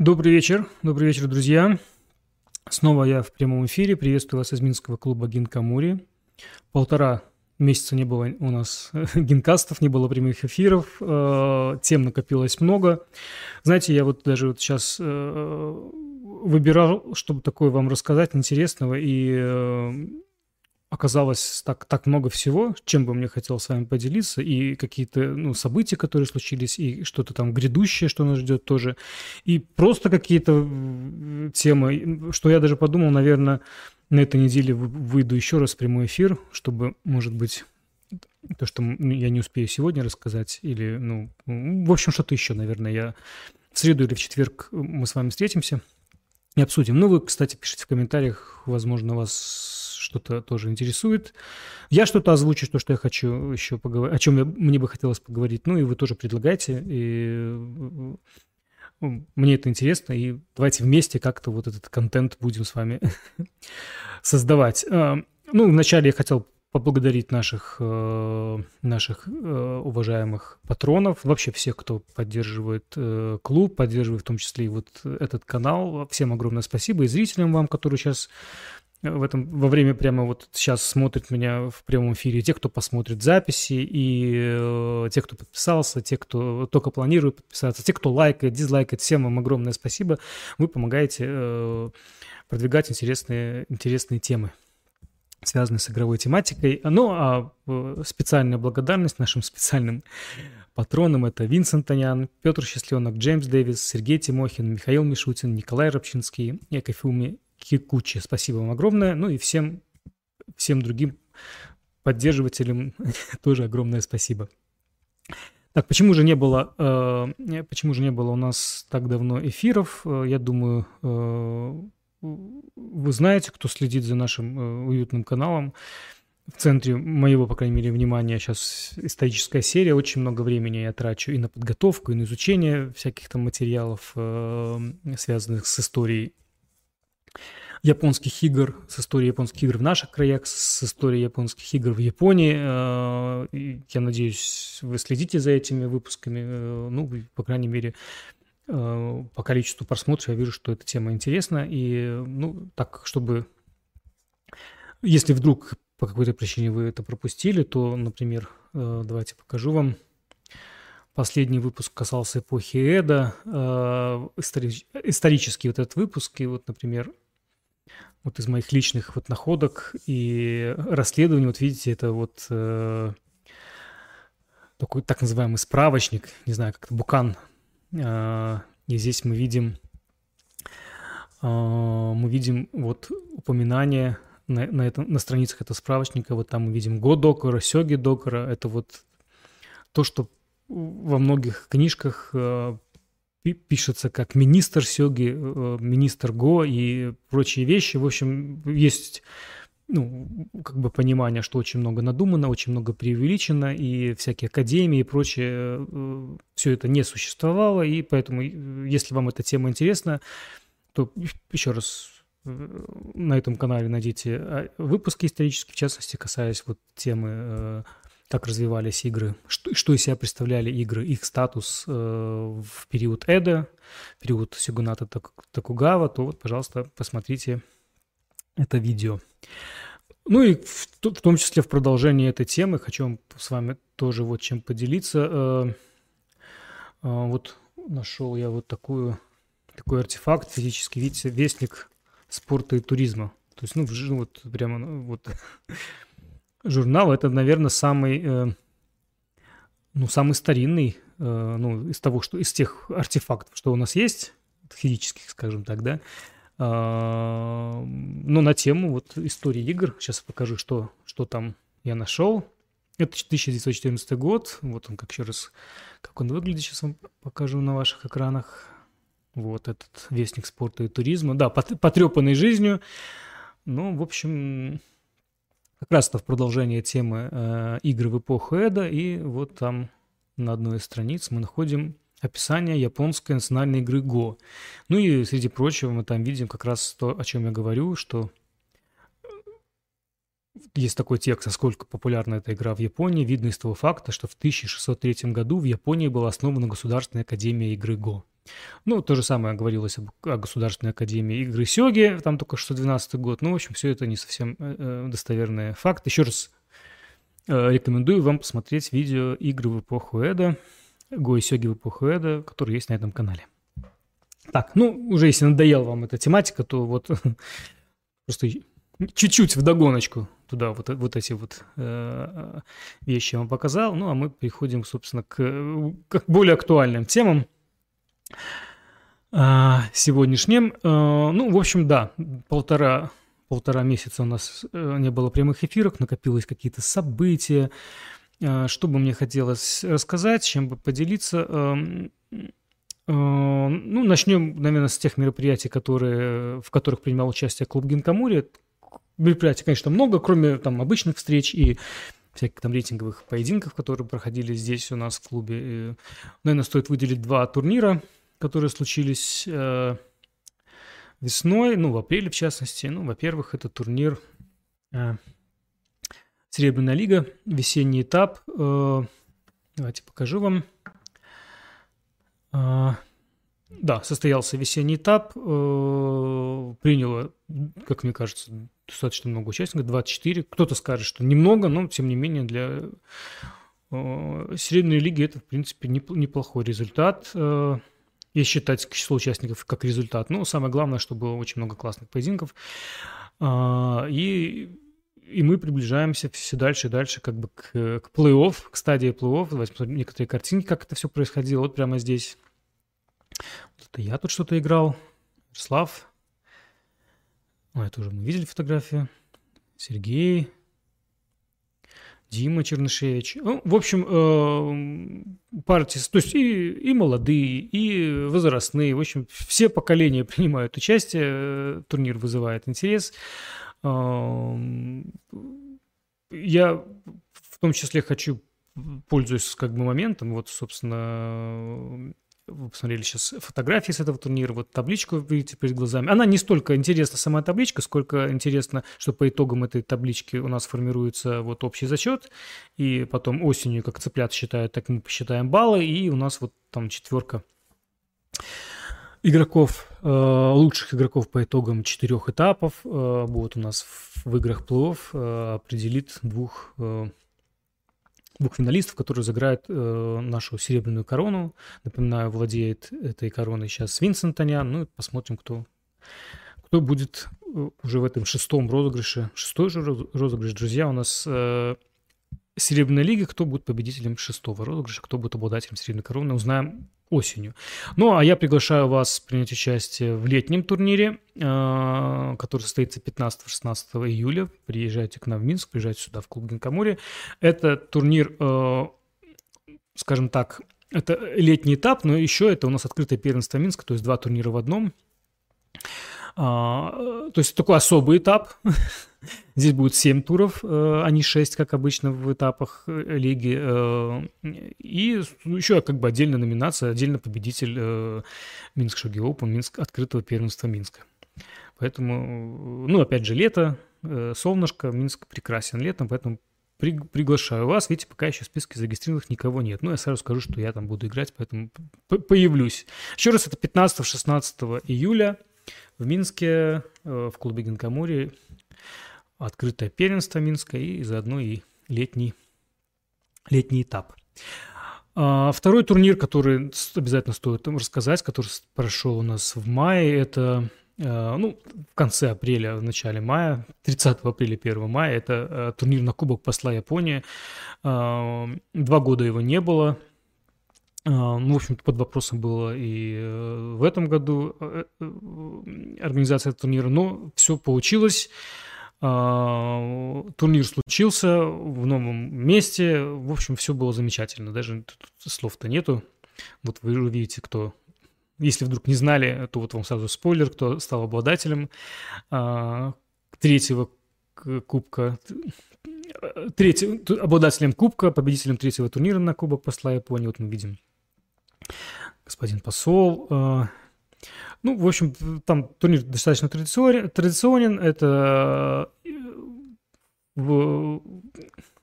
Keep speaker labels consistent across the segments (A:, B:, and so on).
A: Добрый вечер, добрый вечер, друзья. Снова я в прямом эфире. Приветствую вас из Минского клуба Гинкамури. Полтора месяца не было у нас гинкастов, не было прямых эфиров, э, тем накопилось много. Знаете, я вот даже вот сейчас э, выбирал, чтобы такое вам рассказать интересного, и э, оказалось так, так много всего, чем бы мне хотелось с вами поделиться, и какие-то ну, события, которые случились, и что-то там грядущее, что нас ждет тоже, и просто какие-то темы, что я даже подумал, наверное, на этой неделе выйду еще раз в прямой эфир, чтобы, может быть, то, что я не успею сегодня рассказать, или, ну, в общем, что-то еще, наверное, я в среду или в четверг мы с вами встретимся и обсудим. Ну, вы, кстати, пишите в комментариях, возможно, вас что-то тоже интересует. Я что-то озвучу, то, что я хочу еще поговорить, о чем я, мне бы хотелось поговорить. Ну и вы тоже предлагайте. И мне это интересно, и давайте вместе как-то вот этот контент будем с вами создавать. А, ну, вначале я хотел поблагодарить наших, э, наших э, уважаемых патронов, вообще всех, кто поддерживает э, клуб, поддерживает в том числе и вот этот канал. Всем огромное спасибо и зрителям вам, которые сейчас в этом во время прямо вот сейчас смотрит меня в прямом эфире, те, кто посмотрит записи, и э, те, кто подписался, те, кто только планирует подписаться, те, кто лайкает, дизлайкает, всем вам огромное спасибо. Вы помогаете э, продвигать интересные, интересные темы связанные с игровой тематикой. Ну, а э, специальная благодарность нашим специальным патронам это Винсент Танян, Петр Счастленок, Джеймс Дэвис, Сергей Тимохин, Михаил Мишутин, Николай Рабчинский, Экофилми Кикучи. Спасибо вам огромное. Ну и всем, всем другим поддерживателям тоже огромное спасибо. Так, почему же не было, э, почему же не было у нас так давно эфиров? Э, я думаю, э, вы знаете, кто следит за нашим э, уютным каналом. В центре моего, по крайней мере, внимания сейчас историческая серия. Очень много времени я трачу и на подготовку, и на изучение всяких там материалов, э, связанных с историей японских игр, с историей японских игр в наших краях, с историей японских игр в Японии. Э, я надеюсь, вы следите за этими выпусками. Э, ну, по крайней мере, э, по количеству просмотров я вижу, что эта тема интересна. И, ну, так, чтобы... Если вдруг по какой-то причине вы это пропустили, то, например, давайте покажу вам. Последний выпуск касался эпохи Эда, исторический вот этот выпуск, и вот, например, вот из моих личных вот находок и расследований, вот видите, это вот э, такой так называемый справочник, не знаю, как-то букан. Э, и здесь мы видим, э, мы видим вот упоминание на, на, этом, на страницах этого справочника, вот там мы видим Го Докера, Сёги Докера, это вот то, что во многих книжках э, пишется как министр сёги, э, министр го и прочие вещи. В общем, есть ну, как бы понимание, что очень много надумано, очень много преувеличено, и всякие академии и прочее, э, все это не существовало, и поэтому, если вам эта тема интересна, то еще раз на этом канале найдите выпуски исторические, в частности, касаясь вот темы как развивались игры, что, что из себя представляли игры, их статус э, в период Эда, период Сигуната Такугава, то вот, пожалуйста, посмотрите это видео. Ну и в, в том числе в продолжении этой темы хочу с вами тоже вот чем поделиться. Э, э, вот нашел я вот такую, такой артефакт физический, видите, вестник спорта и туризма. То есть, ну, вот прямо ну, вот журнал это, наверное, самый, э, ну, самый старинный, э, ну, из того, что из тех артефактов, что у нас есть, физических, скажем так, да. А, но на тему вот истории игр, сейчас покажу, что, что там я нашел. Это 1914 год, вот он как еще раз, как он выглядит, сейчас вам покажу на ваших экранах. Вот этот вестник спорта и туризма. Да, потрепанный жизнью. Ну, в общем, как раз это в продолжение темы э, игры в эпоху Эда, и вот там на одной из страниц мы находим описание японской национальной игры Го. Ну и среди прочего мы там видим как раз то, о чем я говорю, что есть такой текст, насколько популярна эта игра в Японии, видно из того факта, что в 1603 году в Японии была основана Государственная академия игры Го. Ну, то же самое говорилось об, о Государственной Академии игры Сёги, там только что 12 год. Ну, в общем, все это не совсем э, э достоверный факт. Еще раз э, рекомендую вам посмотреть видео игры в эпоху Эда, Гои Сёги в эпоху Эда, который есть на этом канале. Так, ну, уже если надоела вам эта тематика, то вот просто чуть-чуть в догоночку туда вот, вот эти вот э, вещи я вам показал. Ну, а мы переходим, собственно, к, к более актуальным темам э, сегодняшним. Э, ну, в общем, да, полтора, полтора месяца у нас э, не было прямых эфиров, накопилось какие-то события. Э, что бы мне хотелось рассказать, чем бы поделиться? Э, ну, начнем, наверное, с тех мероприятий, которые, в которых принимал участие клуб Гинкамури мероприятий, конечно, много, кроме там обычных встреч и всяких там рейтинговых поединков, которые проходили здесь у нас в клубе. И, наверное, стоит выделить два турнира, которые случились э, весной, ну, в апреле в частности. Ну, во-первых, это турнир э, Серебряная лига, весенний этап. Э, давайте покажу вам. Э, да, состоялся весенний этап. Э, приняло, как мне кажется, достаточно много участников, 24. Кто-то скажет, что немного, но тем не менее для э, Серебряной лиги это, в принципе, неплохой результат. Если считать число участников как результат. Но самое главное, что было очень много классных поединков. И и мы приближаемся все дальше и дальше как бы к, к плей-офф, к стадии плей-офф. Давайте посмотрим некоторые картинки, как это все происходило. Вот прямо здесь. Вот это я тут что-то играл. Слав. А, это уже мы видели фотографию. Сергей. Дима Чернышевич. Ну, в общем, э, партии, то есть и, и молодые, и возрастные, в общем, все поколения принимают участие, турнир вызывает интерес. Э, я в том числе хочу, пользуясь как бы моментом, вот, собственно, вы посмотрели сейчас фотографии с этого турнира, вот табличку видите перед глазами. Она не столько интересна сама табличка, сколько интересно, что по итогам этой таблички у нас формируется вот общий зачет, и потом осенью, как цыплят считают, так мы посчитаем баллы, и у нас вот там четверка игроков, э, лучших игроков по итогам четырех этапов э, будет у нас в играх плей-офф, э, определит двух двух финалистов, которые заграют э, нашу серебряную корону. Напоминаю, владеет этой короной сейчас Винсент Танян. Ну, посмотрим, кто, кто будет э, уже в этом шестом розыгрыше. Шестой же розыгрыш, друзья, у нас э, Серебряная лига. Кто будет победителем шестого розыгрыша, кто будет обладателем серебряной короны, узнаем осенью. Ну, а я приглашаю вас принять участие в летнем турнире, э, который состоится 15-16 июля. Приезжайте к нам в Минск, приезжайте сюда в клуб Гинкамури. Это турнир, э, скажем так, это летний этап, но еще это у нас открытое первенство Минска, то есть два турнира в одном. А, то есть такой особый этап. Здесь будет 7 туров, э, а не 6, как обычно в этапах э, лиги. Э, и еще как бы отдельная номинация, отдельно победитель Минск Шоги Open, Минск, открытого первенства Минска. Поэтому, ну, опять же, лето, солнышко, Минск прекрасен летом, поэтому при, приглашаю вас. Видите, пока еще в списке зарегистрированных никого нет. Ну, я сразу скажу, что я там буду играть, поэтому появлюсь. Еще раз, это 15-16 июля в Минске, в клубе Гинкамури открытое первенство Минска и заодно и летний, летний этап. А, второй турнир, который обязательно стоит рассказать, который прошел у нас в мае, это а, ну, в конце апреля, в начале мая, 30 апреля, 1 мая, это а, турнир на Кубок посла Японии. Два года его не было. Ну, в общем под вопросом было и э, в этом году э, э, организация турнира, но все получилось. А, турнир случился в новом месте. В общем, все было замечательно. Даже слов-то нету. Вот вы видите, кто... Если вдруг не знали, то вот вам сразу спойлер, кто стал обладателем а, третьего кубка, третий, обладателем кубка, победителем третьего турнира на Кубок посла Японии. Вот мы видим господин посол, а, ну, в общем, там турнир достаточно традиционен. Это, в,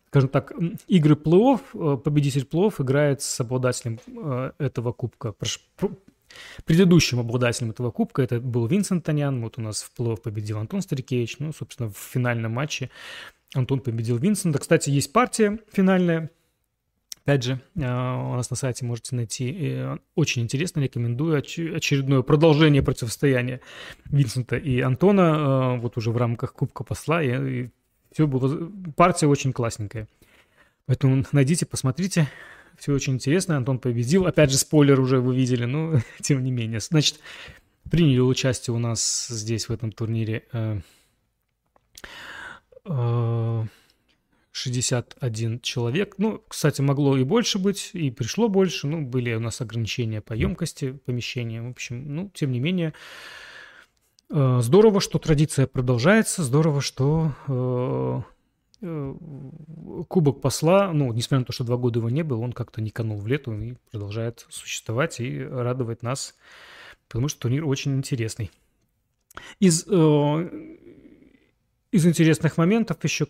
A: скажем так, игры плей-офф. Победитель плей-офф играет с обладателем э, этого кубка. Предыдущим обладателем этого кубка это был Винсент Танян. Вот у нас в плей победил Антон Старикевич. Ну, собственно, в финальном матче Антон победил Винсента. Кстати, есть партия финальная. Опять же, а, у нас на сайте можете найти. Э, очень интересно, рекомендую. Очередное продолжение противостояния Винсента и Антона. А, вот уже в рамках Кубка Посла. И все было... Партия очень классненькая. Поэтому найдите, посмотрите. Все очень интересно. Антон победил. Опять же, спойлер уже вы видели, но тем не менее. Значит, приняли участие у нас здесь, в этом турнире, 61 э, э, человек. Ну, кстати, могло и больше быть, и пришло больше. Ну, были у нас ограничения по емкости помещения. В общем, ну, тем не менее, э, здорово, что традиция продолжается. Здорово, что Э, Кубок посла, ну, несмотря на то, что два года его не было, он как-то не канул в лету и продолжает существовать и радовать нас, потому что турнир очень интересный. Из, э, из интересных моментов еще,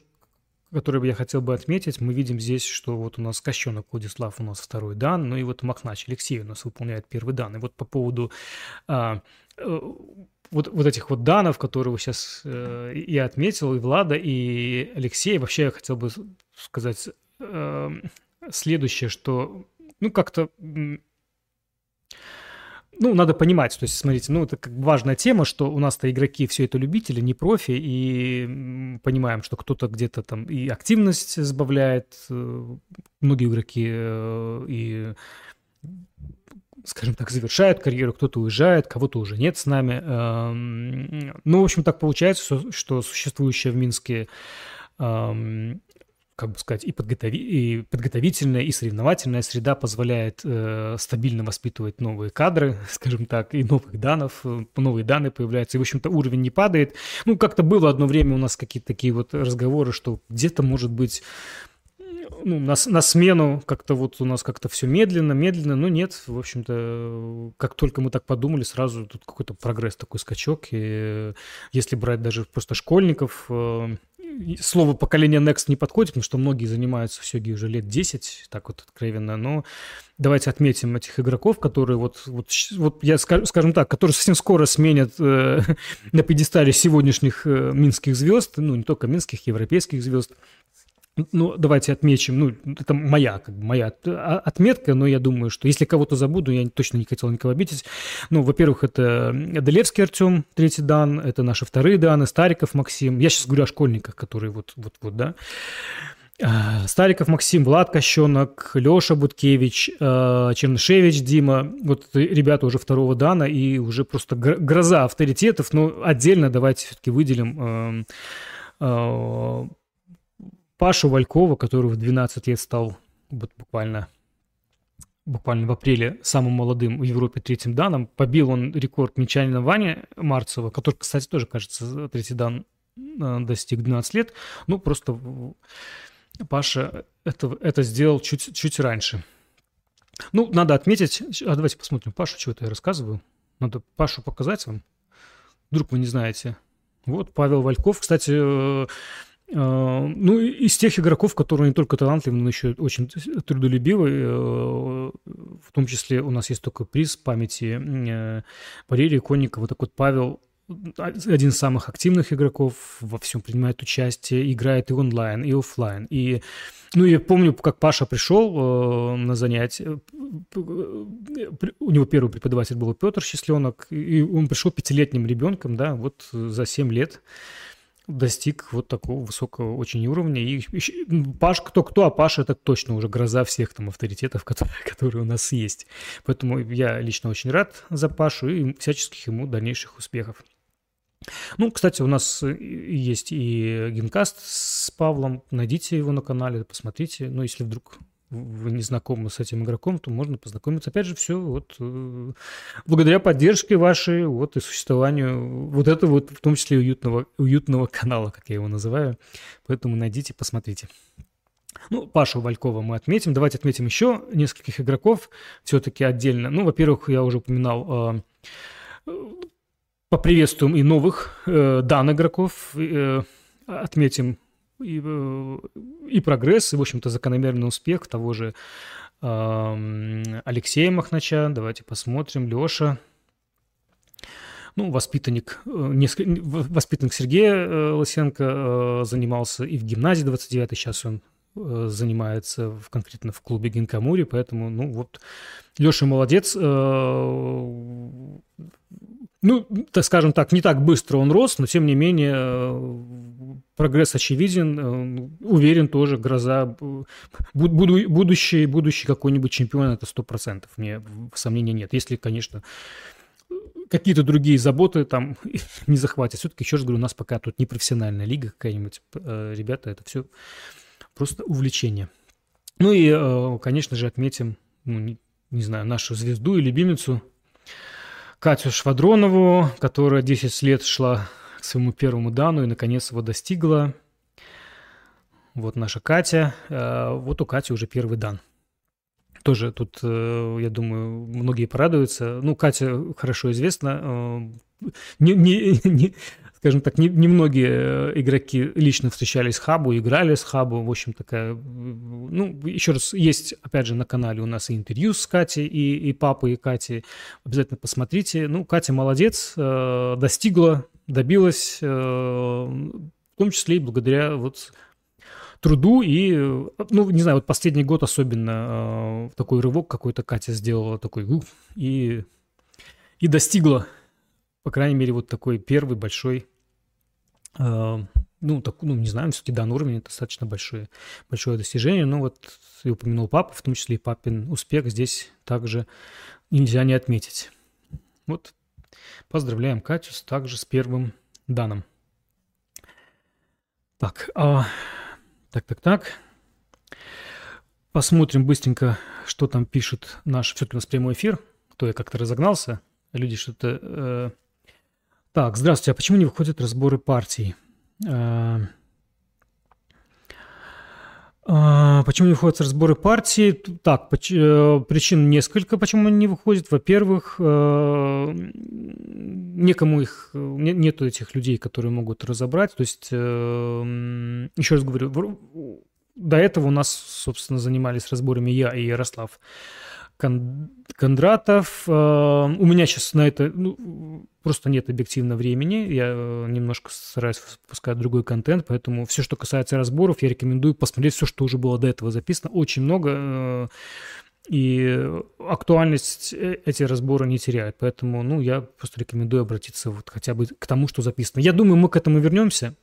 A: которые я хотел бы отметить, мы видим здесь, что вот у нас Кощенок Владислав у нас второй дан, ну и вот Махнач Алексей у нас выполняет первый дан. И вот по поводу а, э, вот, вот этих вот данов, которые вы сейчас э, я отметил, и Влада, и Алексей, вообще я хотел бы сказать э, следующее, что, ну, как-то, ну, надо понимать, то есть, смотрите, ну, это как важная тема, что у нас-то игроки все это любители, не профи, и понимаем, что кто-то где-то там и активность сбавляет, э, многие игроки э, и скажем так, завершают карьеру, кто-то уезжает, кого-то уже нет с нами. Эм, ну, в общем, так получается, что существующая в Минске эм, как бы сказать, и, подготови... и подготовительная, и соревновательная среда позволяет э, стабильно воспитывать новые кадры, скажем так, и новых данных, э, новые данные появляются, и, в общем-то, уровень не падает. Ну, как-то было одно время у нас какие-то такие вот разговоры, что где-то, может быть, ну, на, на смену как-то вот у нас как-то все медленно, медленно, но нет, в общем-то, как только мы так подумали, сразу тут какой-то прогресс, такой скачок, и если брать даже просто школьников, э, слово поколение Next не подходит, потому что многие занимаются все уже лет 10, так вот откровенно, но давайте отметим этих игроков, которые вот, вот, вот я скажу, скажем так, которые совсем скоро сменят э, на пьедестале сегодняшних э, минских звезд, ну, не только минских, европейских звезд, ну, давайте отмечим, ну, это моя, как бы, моя а, отметка, но я думаю, что если кого-то забуду, я точно не хотел никого обидеть. Ну, во-первых, это Делевский Артем, третий дан, это наши вторые даны, Стариков Максим. Я сейчас говорю о школьниках, которые вот, вот, вот, да. А, Стариков Максим, Влад Кощенок, Леша Буткевич, а, Чернышевич Дима. Вот ребята уже второго дана и уже просто гроза авторитетов. Но отдельно давайте все-таки выделим Пашу Валькова, который в 12 лет стал вот буквально буквально в апреле самым молодым в Европе третьим данным. Побил он рекорд мечанина Вани Марцева, который, кстати, тоже, кажется, третий дан э, достиг 12 лет. Ну, просто Паша это, это сделал чуть, чуть раньше. Ну, надо отметить... А давайте посмотрим Пашу, чего-то я рассказываю. Надо Пашу показать вам. Вдруг вы не знаете. Вот Павел Вальков. Кстати, э, ну, из тех игроков, которые не только талантливы, но еще очень трудолюбивы, э, в том числе у нас есть только приз памяти э, Валерия Конникова. Так вот Павел один из самых активных игроков, во всем принимает участие, играет и онлайн, и офлайн. И, ну, я помню, как Паша пришел э, на занятие, у него первый преподаватель был Петр Счастленок, и он пришел пятилетним ребенком, да, вот за семь лет достиг вот такого высокого очень уровня. И Паш, кто-кто, а Паша это точно уже гроза всех там авторитетов, которые, которые у нас есть. Поэтому я лично очень рад за Пашу и всяческих ему дальнейших успехов. Ну, кстати, у нас есть и генкаст с Павлом. Найдите его на канале, посмотрите. Ну, если вдруг вы не знакомы с этим игроком, то можно познакомиться. Опять же, все вот э, благодаря поддержке вашей, вот и существованию вот этого вот, в том числе уютного, уютного канала, как я его называю. Поэтому найдите, посмотрите. Ну, Пашу Валькова мы отметим. Давайте отметим еще нескольких игроков все-таки отдельно. Ну, во-первых, я уже упоминал, э, поприветствуем и новых э, дан игроков. Э, отметим и, э, и прогресс, и, в общем-то, закономерный успех того же Алексея Махнача. Давайте посмотрим. Леша. Ну, воспитанник, несколько, воспитанник Сергея Лысенко занимался и в гимназии 29-й, сейчас он занимается в, конкретно в клубе Гинкамури, поэтому, ну, вот, Леша молодец, ну, так скажем так, не так быстро он рос, но тем не менее э, прогресс очевиден. Э, уверен тоже, гроза, буду, будущий, будущий какой-нибудь чемпион, это сто процентов, мне сомнений нет. Если, конечно, какие-то другие заботы там не захватят. Все-таки, еще раз говорю, у нас пока тут не профессиональная лига какая-нибудь. Э, ребята, это все просто увлечение. Ну и, конечно же, отметим, ну, не, не знаю, нашу звезду и любимицу – Катю Швадронову, которая 10 лет шла к своему первому дану и наконец его достигла. Вот наша Катя. Э, вот у Кати уже первый дан. Тоже тут, э, я думаю, многие порадуются. Ну, Катя хорошо известна. Э, не, не, не, скажем так, немногие не, игроки лично встречались с Хабу, играли с Хабу. В общем, такая... Ну, еще раз, есть, опять же, на канале у нас и интервью с Катей, и, и папой, и Катей. Обязательно посмотрите. Ну, Катя молодец, достигла, добилась, э, в том числе и благодаря вот труду и, ну, не знаю, вот последний год особенно э, такой рывок какой-то Катя сделала, такой, и, и достигла по крайней мере, вот такой первый большой, э, ну, так, ну, не знаю, все-таки данный уровень достаточно большое, большое достижение, но вот я упомянул папу, в том числе и папин успех здесь также нельзя не отметить. Вот поздравляем Катю также с первым данным. Так, а, так, так, так. Посмотрим быстренько, что там пишет наш... Все-таки у нас прямой эфир. То я как-то разогнался. Люди что-то э, так, здравствуйте. А почему не выходят разборы партий? А, а, почему не выходят разборы партий? Так, э, причин несколько, почему они не выходят. Во-первых, э, некому их, нету этих людей, которые могут разобрать. То есть, э, еще раз говорю, до этого у нас, собственно, занимались разборами я и Ярослав. Кондратов. Э, у меня сейчас на это ну, просто нет объективно времени. Я э, немножко стараюсь выпускать другой контент, поэтому все, что касается разборов, я рекомендую посмотреть все, что уже было до этого записано. Очень много. Э, и актуальность эти разборы не теряют. Поэтому, ну, я просто рекомендую обратиться вот хотя бы к тому, что записано. Я думаю, мы к этому вернемся.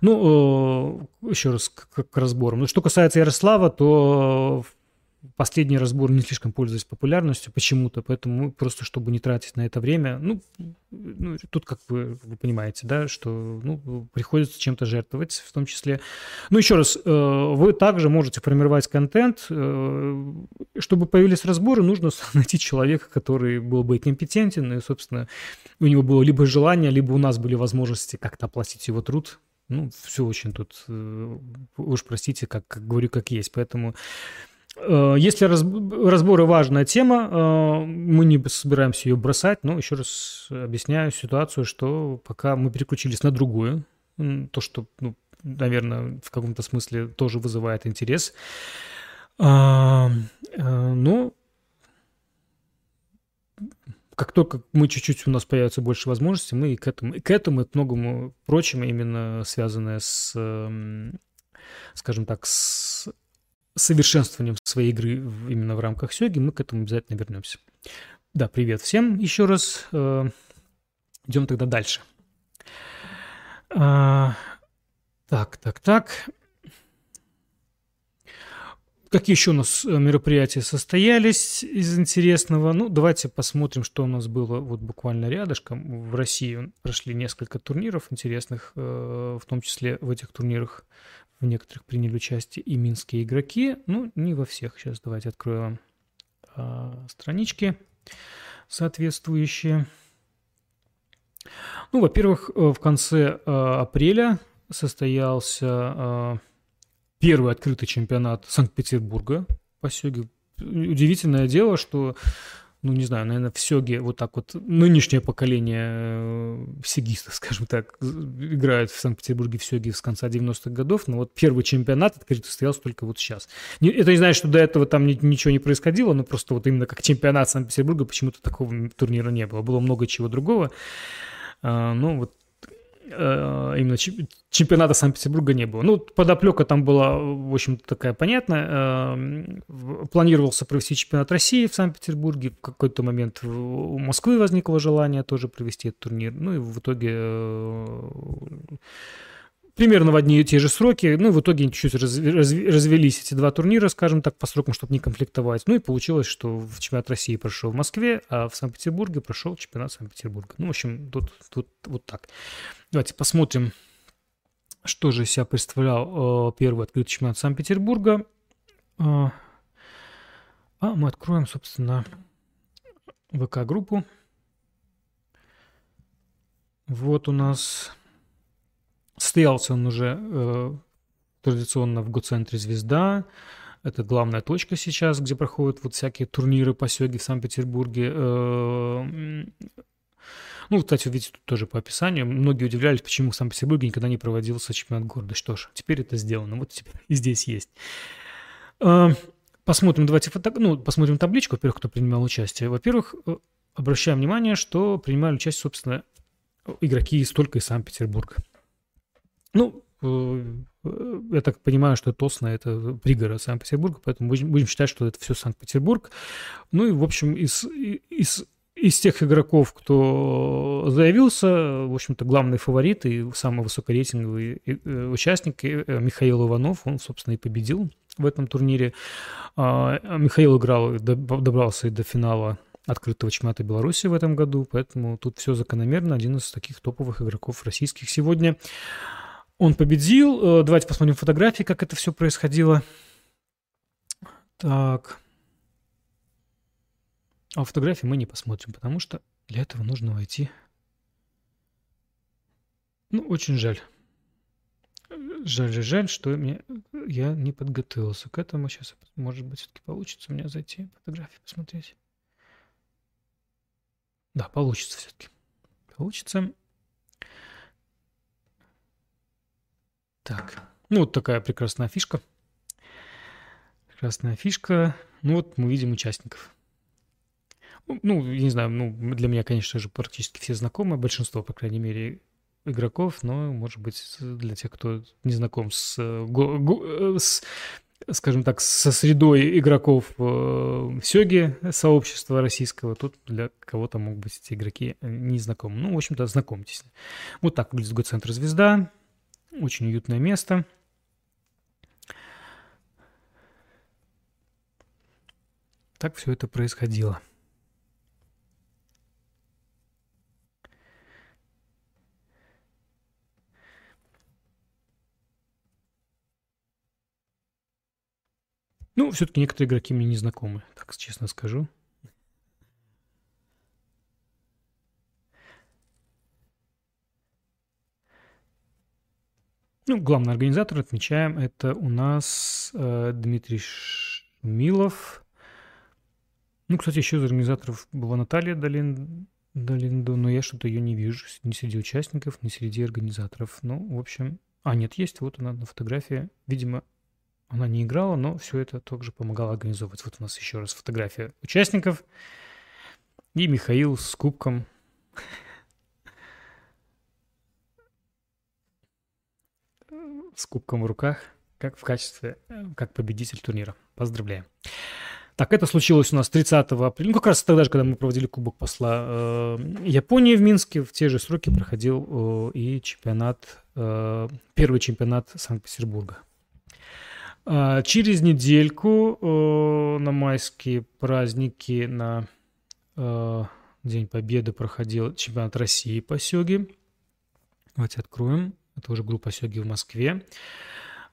A: Ну, еще раз к, к разборам. Ну, что касается Ярослава, то последний разбор не слишком пользуясь популярностью почему-то, поэтому просто, чтобы не тратить на это время, ну, ну тут как вы, вы понимаете, да, что ну, приходится чем-то жертвовать в том числе. Ну, еще раз, э, вы также можете формировать контент. Э, чтобы появились разборы, нужно найти человека, который был бы компетентен, и, собственно, у него было либо желание, либо у нас были возможности как-то оплатить его труд, ну, все очень тут, э, уж простите, как, как говорю, как есть. Поэтому если разборы важная тема, э, мы не собираемся ее бросать, но еще раз объясняю ситуацию, что пока мы переключились на другую, то, что, ну, наверное, в каком-то смысле тоже вызывает интерес. А, э, но как только мы чуть-чуть у нас появится больше возможностей, мы и к этому, и к этому, и к многому прочему, именно связанное с, скажем так, с совершенствованием своей игры именно в рамках сёги, мы к этому обязательно вернемся. Да, привет всем еще раз. Э, идем тогда дальше. А, так, так, так. Какие еще у нас э, мероприятия состоялись из интересного? Ну, давайте посмотрим, что у нас было вот буквально рядышком. В России прошли несколько турниров интересных, э, в том числе в этих турнирах в некоторых приняли участие и минские игроки. Ну, не во всех. Сейчас давайте открою вам а, странички соответствующие. Ну, во-первых, э, в конце а, апреля состоялся а, первый открытый чемпионат Санкт-Петербурга по сёге. Удивительное дело, что ну, не знаю, наверное, в Сёге вот так вот нынешнее поколение э, сегистов, скажем так, играют в Санкт-Петербурге в Сёге с конца 90-х годов, но вот первый чемпионат открытый состоялся только вот сейчас. Это не значит, что до этого там ничего не происходило, но просто вот именно как чемпионат Санкт-Петербурга почему-то такого турнира не было. Было много чего другого. А, ну, вот именно чемпионата Санкт-Петербурга не было. Ну, подоплека там была, в общем-то, такая понятная. Э, планировался провести чемпионат России в Санкт-Петербурге. В какой-то момент у Москвы возникло желание тоже провести этот турнир. Ну и в итоге э, примерно в одни и те же сроки. Ну, в итоге чуть-чуть развелись эти два турнира, скажем так, по срокам, чтобы не конфликтовать. Ну, и получилось, что в чемпионат России прошел в Москве, а в Санкт-Петербурге прошел чемпионат Санкт-Петербурга. Ну, в общем, тут, тут вот так. Давайте посмотрим, что же из себя представлял э, первый открытый чемпионат Санкт-Петербурга. Э, а мы откроем, собственно, ВК-группу. Вот у нас Состоялся он уже э, традиционно в Гоцентре «Звезда». Это главная точка сейчас, где проходят вот всякие турниры по сёге в Санкт-Петербурге. Э, ну, кстати, видите, тут тоже по описанию. Многие удивлялись, почему в Санкт-Петербурге никогда не проводился чемпионат города. Что ж, теперь это сделано. Вот теперь и здесь есть. Э, посмотрим, давайте фото... ну, посмотрим табличку, во-первых, кто принимал участие. Во-первых, э, обращаем внимание, что принимали участие, собственно, игроки из только из Санкт-Петербурга. Ну, э, я так понимаю, что Тосна – это пригород Санкт-Петербурга, поэтому будем, будем считать, что это все Санкт-Петербург. Ну и, в общем, из, из, из тех игроков, кто заявился, в общем-то, главный фаворит и самый высокорейтинговый э, участник э, Михаил Иванов, он, собственно, и победил в этом турнире. А, Михаил играл, добрался и до финала открытого чемпионата Беларуси в этом году, поэтому тут все закономерно. Один из таких топовых игроков российских сегодня. Он победил. Э, давайте посмотрим фотографии, как это все происходило. Так. А фотографии мы не посмотрим, потому что для этого нужно войти. Ну, очень жаль. Жаль жаль, что мне, я не подготовился к этому. Сейчас, может быть, все-таки получится у меня зайти, фотографии посмотреть. Да, получится все-таки. Получится. Так, ну вот такая прекрасная фишка. Прекрасная фишка. Ну вот мы видим участников. Ну, ну, я не знаю, ну, для меня, конечно же, практически все знакомы, большинство, по крайней мере, игроков, но, может быть, для тех, кто не знаком с, с скажем так, со средой игроков в Сёге сообщества российского, тут для кого-то могут быть эти игроки не знакомы. Ну, в общем-то, знакомьтесь. Вот так выглядит Го-центр «Звезда». Очень уютное место. Так все это происходило. Ну, все-таки некоторые игроки мне не знакомы, так честно скажу. Ну, главный организатор, отмечаем, это у нас э, Дмитрий Шмилов. Ну, кстати, еще из организаторов была Наталья Долин, Долиндо, но я что-то ее не вижу ни среди участников, ни среди организаторов. Ну, в общем... А, нет, есть, вот она на фотографии. Видимо, она не играла, но все это также помогало организовывать. Вот у нас еще раз фотография участников. И Михаил с кубком с кубком в руках, как в качестве, э, как победитель турнира. Поздравляем. Так, это случилось у нас 30 апреля, ну, как раз тогда же, когда мы проводили Кубок посла э, Японии в Минске, в те же сроки проходил э, и чемпионат, э, первый чемпионат Санкт-Петербурга. Э, через недельку э, на майские праздники, на э, День Победы проходил чемпионат России по сёге. Давайте откроем. Это уже группа Сёги в Москве.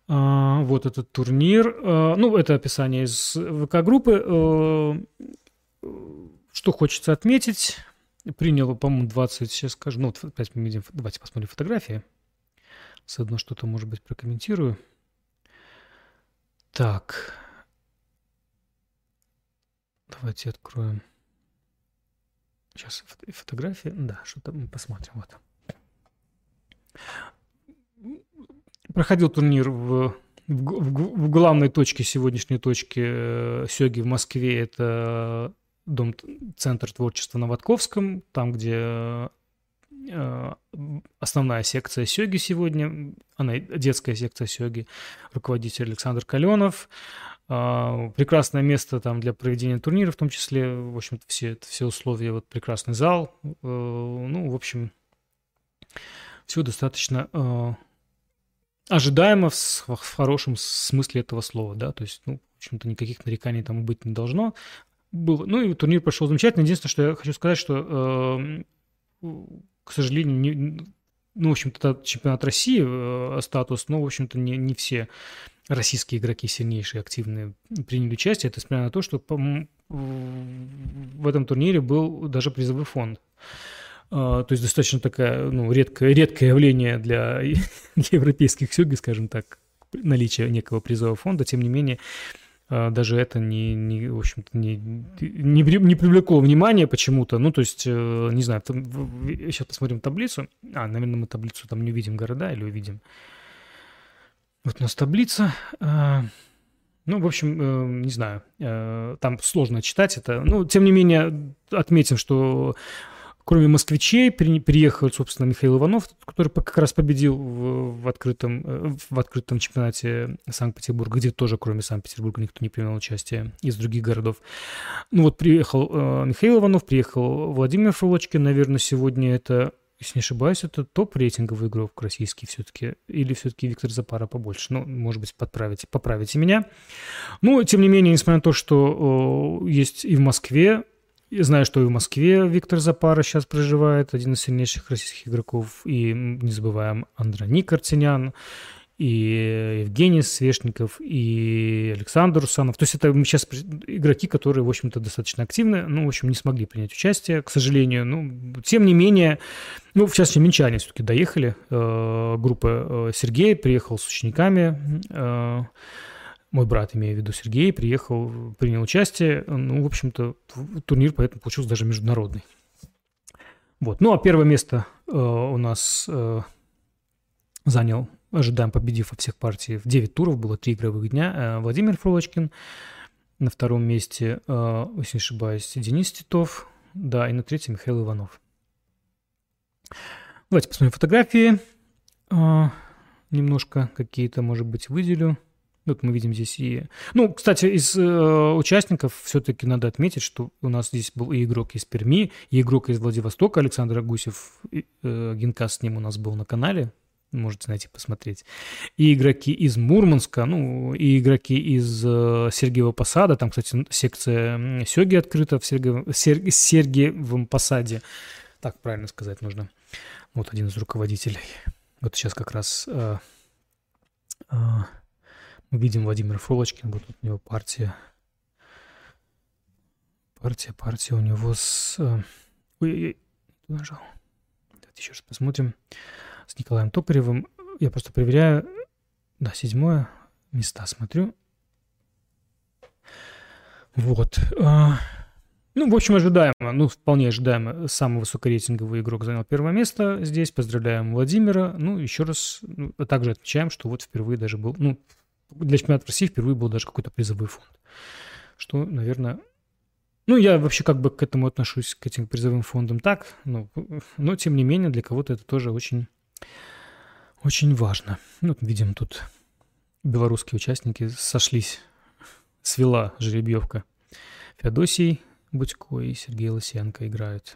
A: А, вот этот турнир. А, ну, это описание из ВК-группы. А, что хочется отметить. Принял, по-моему, 20, сейчас скажу, ну, опять мы давайте посмотрим фотографии. Заодно что-то, может быть, прокомментирую. Так. Давайте откроем. Сейчас фотография. Да, что-то мы посмотрим. Вот. Проходил турнир в, в, в, в главной точке, сегодняшней точке э, Сёги в Москве. Это дом, центр творчества на Ватковском, там, где э, основная секция Сёги сегодня, она детская секция Сёги, руководитель Александр Каленов. Э, прекрасное место там для проведения турнира, в том числе, в общем-то, все, все условия, вот прекрасный зал. Э, ну, в общем, все достаточно э, ожидаемо в, в хорошем смысле этого слова, да, то есть, ну, в общем-то, никаких нареканий там быть не должно. Было. Ну и турнир прошел замечательно. Единственное, что я хочу сказать, что, э, к сожалению, не, ну, в общем-то, чемпионат России э, статус, но, в общем-то, не, не все российские игроки сильнейшие, активные приняли участие. Это несмотря на то, что в этом турнире был даже призовой фонд. Uh, то есть достаточно такая, ну, редкое, редкое явление для, европейских сёги, скажем так, наличие некого призового фонда. Тем не менее, uh, даже это не, не в общем-то, не, не, не привлекло внимания почему-то. Ну, то есть, uh, не знаю, там, сейчас посмотрим таблицу. А, наверное, мы таблицу там не увидим города или увидим. Вот у нас таблица. Ну, в общем, не знаю, там сложно читать это. Ну, тем не менее, отметим, что Кроме москвичей при, приехал, собственно, Михаил Иванов, который как раз победил в, в, открытом, э, в открытом чемпионате Санкт-Петербурга, где тоже, кроме Санкт-Петербурга, никто не принял участие из других городов. Ну вот приехал э, Михаил Иванов, приехал Владимир Фролочкин, наверное, сегодня это если не ошибаюсь, это топ рейтинговый игрок российский все-таки. Или все-таки Виктор Запара побольше. Ну, может быть, подправите, поправите меня. Ну, тем не менее, несмотря на то, что э, есть и в Москве я знаю, что и в Москве Виктор Запара сейчас проживает, один из сильнейших российских игроков. И не забываем Андроник Артенян, и Евгений Свешников, и Александр Русанов. То есть это сейчас игроки, которые, в общем-то, достаточно активны, ну, в общем, не смогли принять участие, к сожалению. Ну, тем не менее, ну, в частности, минчане все-таки доехали. Э, группа э, Сергея приехал с учениками, э, мой брат, имею в виду Сергей, приехал, принял участие. Ну, в общем-то, турнир поэтому получился даже международный. Вот. Ну, а первое место э, у нас э, занял, ожидаем, победив во всех партий в 9 туров, было 3 игровых дня, э, Владимир Фролочкин. На втором месте, э, если не ошибаюсь, Денис Титов. Да, и на третьем Михаил Иванов. Давайте посмотрим фотографии. Э, немножко какие-то, может быть, выделю. Вот мы видим здесь и... Ну, кстати, из э, участников все-таки надо отметить, что у нас здесь был и игрок из Перми, и игрок из Владивостока, Александр Гусев, и, э, Генкас с ним у нас был на канале, можете найти, посмотреть. И игроки из Мурманска, ну, и игроки из э, Сергиева Посада, там, кстати, секция Сёги открыта в Сергиевом, Сер, Посаде. Так правильно сказать нужно. Вот один из руководителей. Вот сейчас как раз... Э, э, видим Владимир Фролочкин, вот у него партия. Партия, партия у него с... Ой-ой-ой, нажал. Давайте еще раз посмотрим. С Николаем Токаревым. Я просто проверяю. Да, седьмое. Места смотрю. Вот. А, ну, в общем, ожидаемо. Ну, вполне ожидаемо. Самый высокорейтинговый игрок занял первое место здесь. Поздравляем Владимира. Ну, еще раз, ну, также отмечаем, что вот впервые даже был, ну, для чемпионата России впервые был даже какой-то призовой фонд. Что, наверное... Ну, я вообще как бы к этому отношусь, к этим призовым фондам так, но, но тем не менее для кого-то это тоже очень, очень важно. Ну, видим, тут белорусские участники сошлись, свела жеребьевка. Феодосий Будько и Сергей Лысенко играют.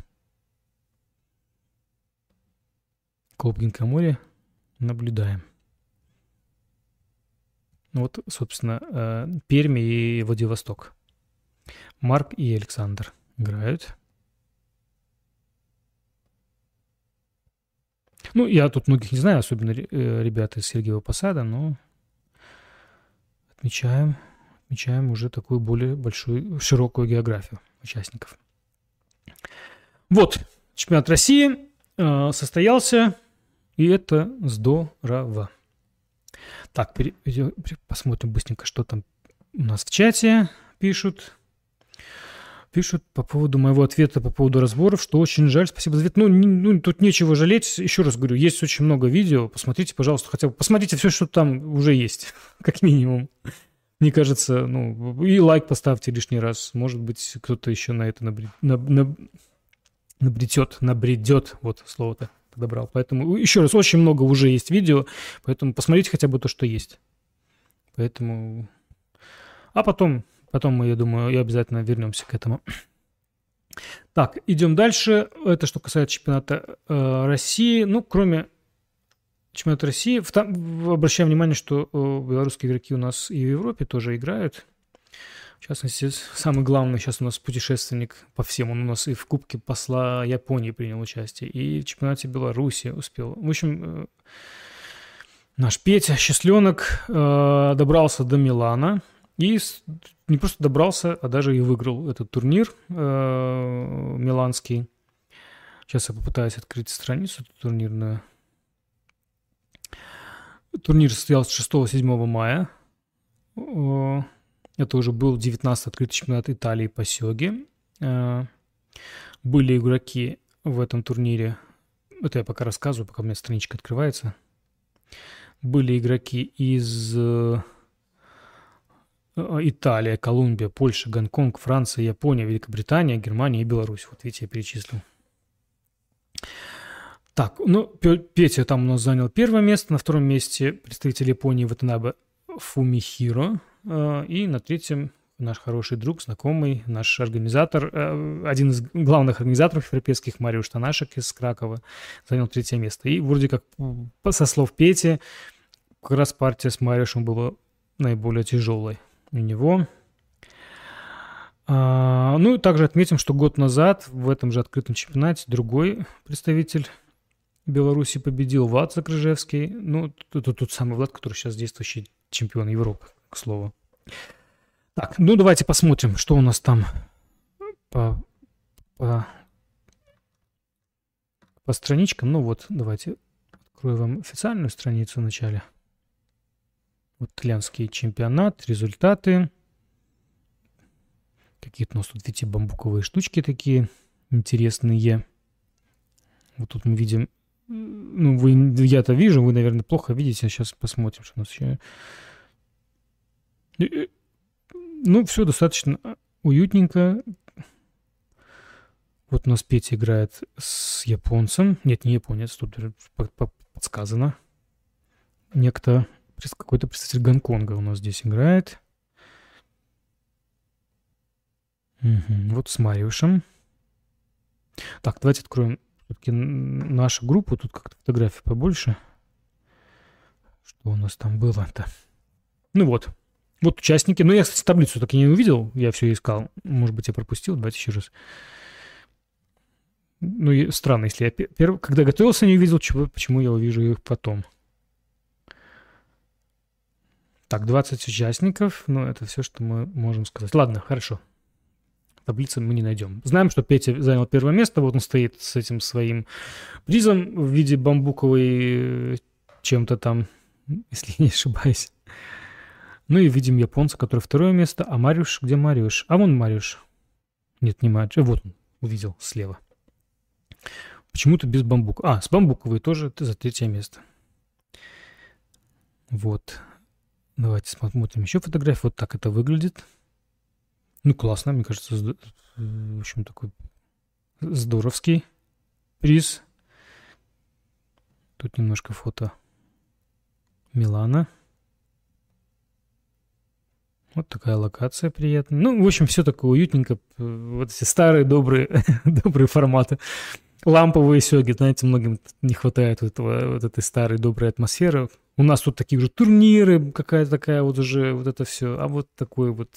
A: Клуб Гинкоморе наблюдаем. Вот, собственно, э, Пермь и Владивосток. Марк и Александр играют. Ну, я тут многих не знаю, особенно э, ребята из Сергеева Посада, но отмечаем, отмечаем уже такую более большую, широкую географию участников. Вот, чемпионат России э, состоялся, и это здорово. Так, посмотрим быстренько, что там у нас в чате пишут. Пишут по поводу моего ответа по поводу разборов, что очень жаль, спасибо за ответ. Ну, не, ну, тут нечего жалеть. Еще раз говорю, есть очень много видео. Посмотрите, пожалуйста, хотя бы посмотрите все, что там уже есть, как минимум. Мне кажется, ну, и лайк поставьте лишний раз. Может быть, кто-то еще на это набред, наб, наб, набретет, набредет. Вот слово-то подобрал. Поэтому еще раз, очень много уже есть видео, поэтому посмотрите хотя бы то, что есть. Поэтому... А потом Потом мы, я думаю, и обязательно вернемся к этому. Так, идем дальше. Это что касается чемпионата э, России. Ну, кроме чемпионата России, в, там, обращаем внимание, что э, белорусские игроки у нас и в Европе тоже играют. В частности, самый главный сейчас у нас путешественник по всем. Он у нас и в Кубке посла Японии принял участие, и в чемпионате Беларуси успел. В общем, э, наш Петя Счастленок э, добрался до Милана и не просто добрался, а даже и выиграл этот турнир э, миланский. Сейчас я попытаюсь открыть страницу турнирную. Турнир состоялся 6-7 мая. Это уже был 19-й открытый чемпионат Италии по сёге. Э, были игроки в этом турнире. Это я пока рассказываю, пока у меня страничка открывается. Были игроки из Э, Италия, Колумбия, Польша, Гонконг, Франция, Япония, Великобритания, Германия и Беларусь. Вот видите, я перечислил. Так, ну, Петя там у нас занял первое место, на втором месте представитель Японии Ватанабе Фумихиро, и на третьем наш хороший друг, знакомый, наш организатор, э, один из главных организаторов европейских, Мариуш Танашек из Кракова, занял третье место. И вроде как, со слов Пети, как раз партия с Мариушем была наиболее тяжелой у него. А, ну и также отметим, что год назад в этом же открытом чемпионате другой представитель Беларуси победил Влад Закрыжевский. Ну, это тот самый Влад, который сейчас действующий чемпион Европы, к слову. Так, ну давайте посмотрим, что у нас там по, по, по страничкам. Ну вот, давайте открою вам официальную страницу вначале. Вот итальянский чемпионат, результаты. Какие-то у нас тут, видите, бамбуковые штучки такие интересные. Вот тут мы видим, ну, вы, я-то вижу, вы, наверное, плохо видите. Сейчас посмотрим, что у нас еще. Э, э, ну, все достаточно уютненько. Вот у нас Петя играет с японцем. Нет, не японец, тут подсказано. Некто какой-то представитель Гонконга у нас здесь играет. Угу. Вот с Мариушем. Так, давайте откроем все-таки нашу группу. Тут как-то фотографий побольше. Что у нас там было-то? Ну вот. Вот участники. Ну, я, кстати, таблицу так и не увидел. Я все искал. Может быть, я пропустил. Давайте еще раз. Ну, странно, если я первый, когда готовился, не увидел, чего, почему я увижу их потом. Так, 20 участников, ну, это все, что мы можем сказать. Ладно, хорошо. Таблицы мы не найдем. Знаем, что Петя занял первое место, вот он стоит с этим своим призом в виде бамбуковой э, чем-то там, если не ошибаюсь. Ну и видим японца, который второе место. А Мариуш, где Мариуш? А вон Мариуш. Нет, не Мариуш. Вот он, увидел слева. Почему-то без бамбука. А, с бамбуковой тоже за третье место. Вот. Давайте смотрим еще фотографию. Вот так это выглядит. Ну, классно, мне кажется, в общем, такой здоровский приз. Тут немножко фото Милана. Вот такая локация приятная. Ну, в общем, все такое уютненько. Вот эти старые добрые, добрые форматы. Ламповые сёги, знаете, многим не хватает этого, вот этой старой доброй атмосферы. У нас тут такие же турниры, какая-то такая вот уже вот это все, а вот такой вот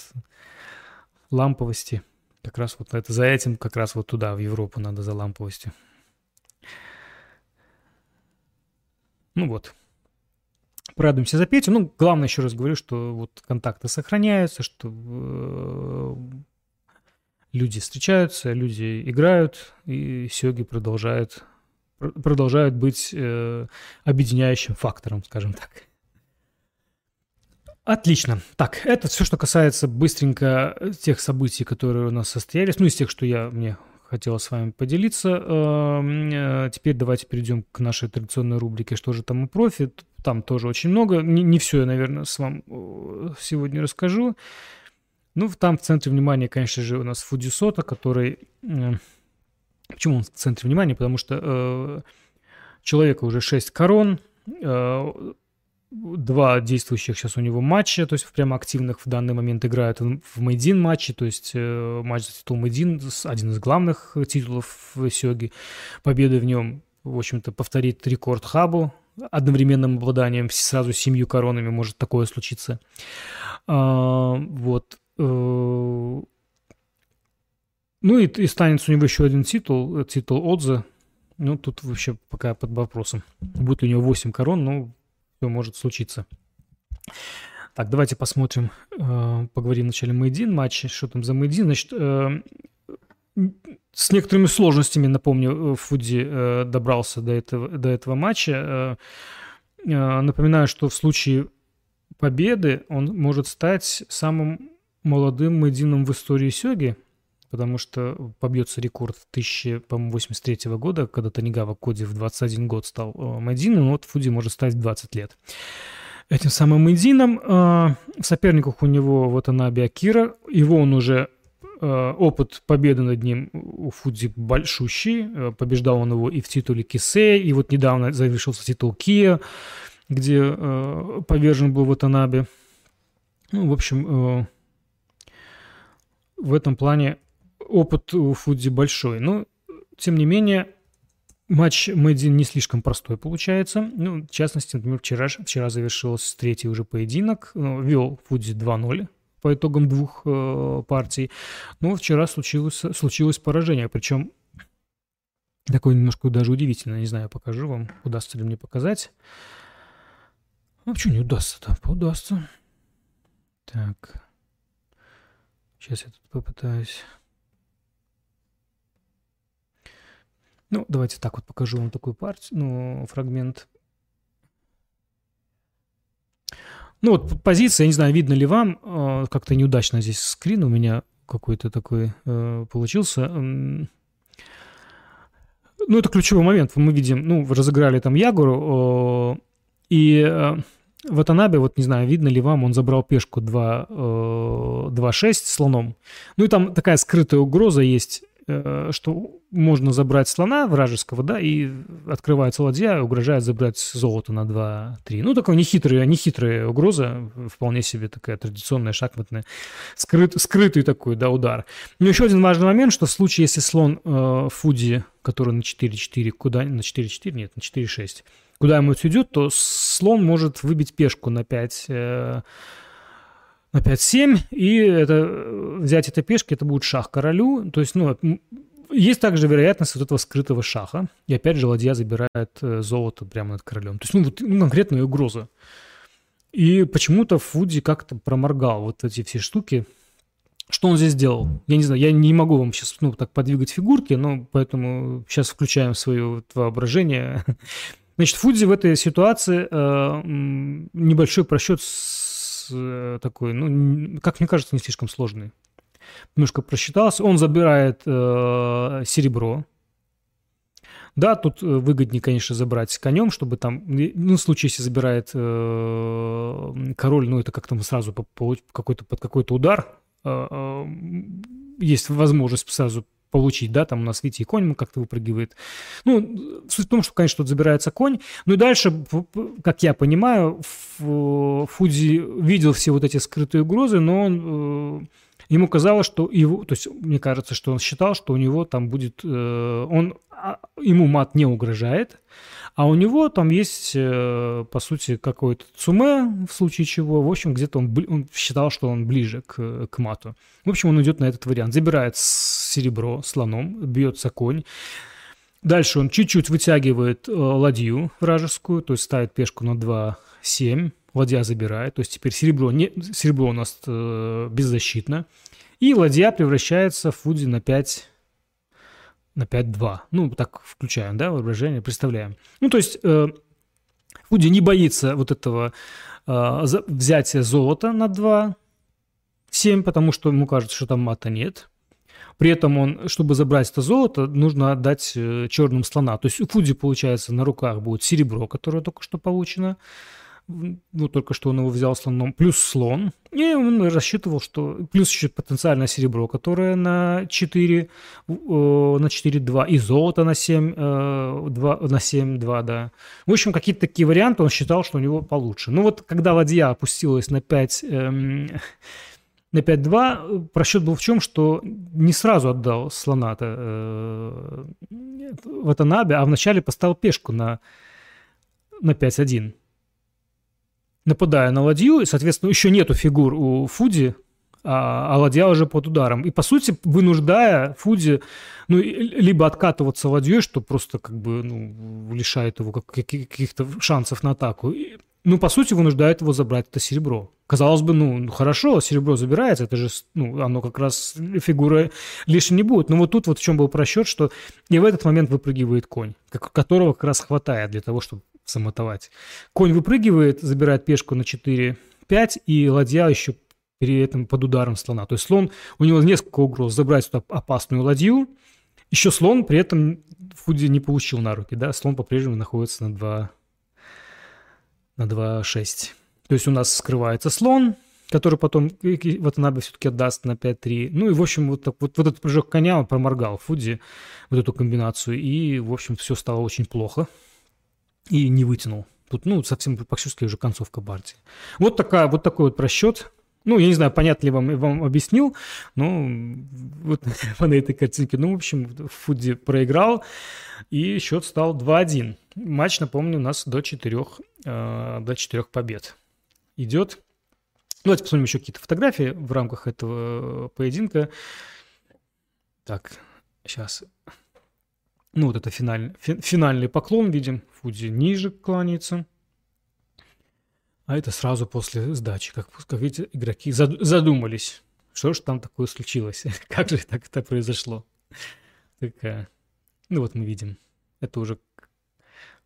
A: ламповости. Как раз вот это за этим, как раз вот туда, в Европу надо за ламповостью. Ну вот. Порадуемся за Петю. Ну, главное, еще раз говорю, что вот контакты сохраняются, что э, люди встречаются, люди играют, и сёги продолжают продолжают быть э, объединяющим фактором, скажем так. Отлично. Так, это все, что касается быстренько тех событий, которые у нас состоялись. Ну, из тех, что я мне хотела с вами поделиться. Эм, э, теперь давайте перейдем к нашей традиционной рубрике «Что же там и профит?». Там тоже очень много. Не, не все я, наверное, с вам э, сегодня расскажу. Ну, там в центре внимания, конечно же, у нас Фудисота, который... Почему он в центре внимания? Потому что э, человека уже 6 корон, э, два действующих сейчас у него матча, то есть прямо активных в данный момент играют в Мейдин матче, то есть э, матч за титул Мейдин, один из главных титулов в Сёге. Победа в нем, в общем-то, повторит рекорд Хабу одновременным обладанием сразу семью коронами может такое случиться. А, вот. Э, ну и, и станет у него еще один титул, титул Отза. Ну, тут вообще пока под вопросом. Будет у него 8 корон, но все может случиться. Так, давайте посмотрим, э, поговорим вначале Мейдин матче. Что там за Мейдин? Значит, э, с некоторыми сложностями, напомню, э, Фуди добрался до этого, до этого матча. Напоминаю, что в случае победы он может стать самым молодым Мейдином в истории Сёги потому что побьется рекорд 1083 года, когда Танигава Коди в 21 год стал э, Мэдином, вот Фуди может стать в 20 лет. Этим самым Мэдином э, в соперниках у него вот она Акира, его он уже э, опыт победы над ним у Фудзи большущий, побеждал он его и в титуле Кисе, и вот недавно завершился титул Кия, где повержен был Ватанабе. Ну, в общем, в этом плане опыт у Фудзи большой. Но, тем не менее, матч Мэдин не слишком простой получается. Ну, в частности, например, вчера, вчера завершился третий уже поединок. Вел Фудзи 2-0 по итогам двух э, партий. Но вчера случилось, случилось поражение. Причем такое немножко даже удивительно. Не знаю, покажу вам, удастся ли мне показать. Ну, почему не удастся-то? Удастся. Так. Сейчас я тут попытаюсь... Ну, давайте так вот покажу вам такую партию, ну, фрагмент. Ну, вот позиция, я не знаю, видно ли вам, э, как-то неудачно здесь скрин у меня какой-то такой э, получился. Ну, это ключевой момент. Мы видим, ну, разыграли там Ягуру, и э, в Атанабе, вот не знаю, видно ли вам, он забрал пешку 2, 2-6 слоном. Ну и там такая скрытая угроза есть что можно забрать слона вражеского, да, и открывается ладья, угрожает забрать золото на 2-3. Ну, такая нехитрая, нехитрая угроза, вполне себе такая традиционная шахматная, скрыт, скрытый такой, да, удар. Но еще один важный момент, что в случае, если слон э, Фуди, который на 4-4, куда, на 4-4, нет, на 4-6, куда ему идет, то слон может выбить пешку на 5 э, на 5-7, и это, взять это пешки, это будет шах королю. То есть, ну, есть также вероятность вот этого скрытого шаха. И опять же ладья забирает э, золото прямо над королем. То есть, ну, вот ну, конкретная угроза. И почему-то Фуди как-то проморгал вот эти все штуки. Что он здесь сделал? Я не знаю, я не могу вам сейчас ну, так подвигать фигурки, но поэтому сейчас включаем свое воображение. Значит, Фудзи в этой ситуации э, небольшой просчет с Э, такой, ну, как мне кажется, не слишком сложный. Немножко просчитался. Он забирает э, серебро. Да, тут э, выгоднее, конечно, забрать конем, чтобы там, ну, в случае, если забирает э, король, ну, это как-то сразу какой-то, под какой-то удар, э, э, есть возможность сразу получить, да, там у нас, видите, и конь как-то выпрыгивает. Ну, суть в том, что, конечно, тут забирается конь. Ну и дальше, как я понимаю, Фудзи видел все вот эти скрытые угрозы, но он, э, ему казалось, что его, то есть мне кажется, что он считал, что у него там будет, э, он, а, ему мат не угрожает, а у него там есть, э, по сути, какой-то цуме, в случае чего. В общем, где-то он, он считал, что он ближе к, к мату. В общем, он идет на этот вариант. Забирает серебро слоном, бьется конь. Дальше он чуть-чуть вытягивает э, ладью вражескую, то есть ставит пешку на 2-7. Ладья забирает, то есть теперь серебро, не, серебро у нас э, беззащитно. И ладья превращается в фуди на 5 на 5-2. Ну, так включаем, да, воображение, представляем. Ну, то есть э, Фуди не боится вот этого э, взятия золота на 2-7, потому что ему кажется, что там мата нет. При этом он, чтобы забрать это золото, нужно отдать э, черным слона. То есть у Фуди, получается, на руках будет серебро, которое только что получено. Ну, только что он его взял слоном, плюс слон. И он рассчитывал, что... Плюс еще потенциальное серебро, которое на 4, на 4-2, и золото на 7, 2, э, на 7-2, да. В общем, какие-то такие варианты он считал, что у него получше. Ну вот, когда ладья опустилась на 5 на 5-2 просчет был в чем, что не сразу отдал слона-то э, в Атанабе, а вначале поставил пешку на, на 5-1. Нападая на ладью, и, соответственно, еще нету фигур у Фуди, а, а ладья уже под ударом. И, по сути, вынуждая Фуди ну, либо откатываться ладьей, что просто как бы ну, лишает его каких-то шансов на атаку, ну, по сути, вынуждает его забрать это серебро. Казалось бы, ну, хорошо, серебро забирается, это же, ну, оно как раз фигура лишней не будет. Но вот тут вот в чем был просчет, что и в этот момент выпрыгивает конь, которого как раз хватает для того, чтобы замотовать. Конь выпрыгивает, забирает пешку на 4-5, и ладья еще при этом под ударом слона. То есть слон, у него несколько угроз забрать эту опасную ладью, еще слон при этом Фуди не получил на руки, да, слон по-прежнему находится на 2 на 2,6. То есть у нас скрывается слон, который потом Ватанабе все-таки отдаст на 5-3. Ну и, в общем, вот, так, вот, вот этот прыжок коня он проморгал Фудзи, вот эту комбинацию, и, в общем, все стало очень плохо. И не вытянул. Тут, ну, совсем практически уже концовка партии. Вот, такая, вот такой вот просчет. Ну, я не знаю, понятно ли вам, вам объяснил, но вот по этой картинке. Ну, в общем, Фудзи проиграл, и счет стал 2-1. Матч, напомню, у нас до четырех, э, до четырех побед идет. Давайте посмотрим еще какие-то фотографии в рамках этого поединка. Так, сейчас. Ну, вот это финаль, фи, финальный поклон видим. Фудзи ниже кланяется. А это сразу после сдачи. Как, как видите, игроки задумались. Что же там такое случилось? как же так это произошло? Такая. Ну вот мы видим. Это уже...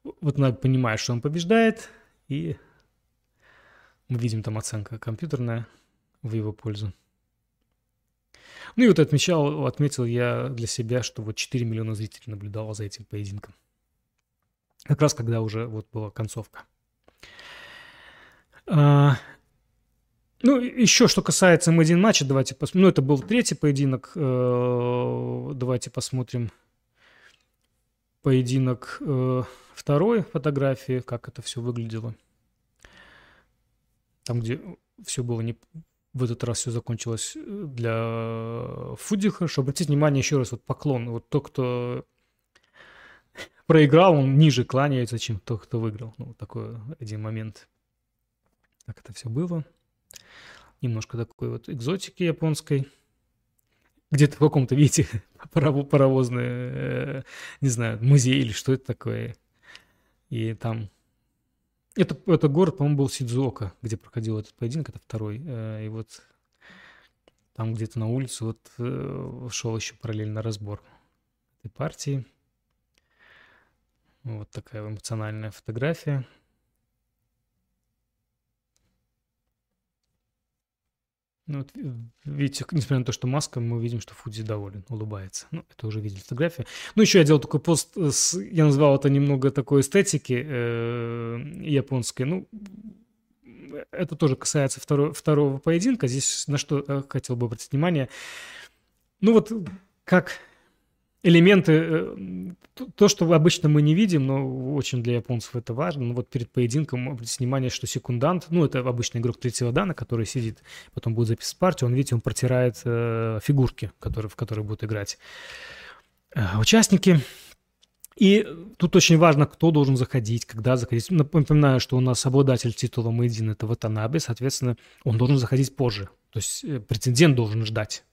A: Вот надо понимать, что он побеждает. И мы видим там оценка компьютерная в его пользу. Ну и вот отмечал, отметил я для себя, что вот 4 миллиона зрителей наблюдало за этим поединком. Как раз когда уже вот была концовка. А, ну, еще что касается М1 матча, давайте посмотрим. Ну, это был третий поединок. Э, давайте посмотрим поединок э, второй фотографии, как это все выглядело. Там, где все было не... В этот раз все закончилось э, для Фудиха. Что обратите внимание еще раз, вот поклон. Вот тот, кто проиграл, он ниже кланяется, чем тот, кто выиграл. Ну, вот такой один момент как это все было. Немножко такой вот экзотики японской. Где-то в каком-то, видите, паровозный, э, не знаю, музей или что это такое. И там... Это, это город, по-моему, был Сидзуока, где проходил этот поединок, это второй. Э, и вот там где-то на улице вот э, шел еще параллельно разбор этой партии. Вот такая эмоциональная фотография. Ну, вот, видите, несмотря на то, что маска, мы видим, что Фудзи доволен, улыбается. Ну, это уже видели фотографии. Ну, еще я делал такой пост, с, я назвал это немного такой эстетики э, японской. Ну, это тоже касается второго, второго поединка. Здесь на что я хотел бы обратить внимание. Ну, вот как элементы, э, то, что обычно мы не видим, но очень для японцев это важно. Ну вот перед поединком обратите внимание, что секундант, ну это обычный игрок третьего дана, который сидит, потом будет записывать партию, он, видите, он протирает э, фигурки, которые, в которые будут играть э, участники. И тут очень важно, кто должен заходить, когда заходить. Напоминаю, что у нас обладатель титула Мэйдин – это Ватанабе, соответственно, он должен заходить позже. То есть э, претендент должен ждать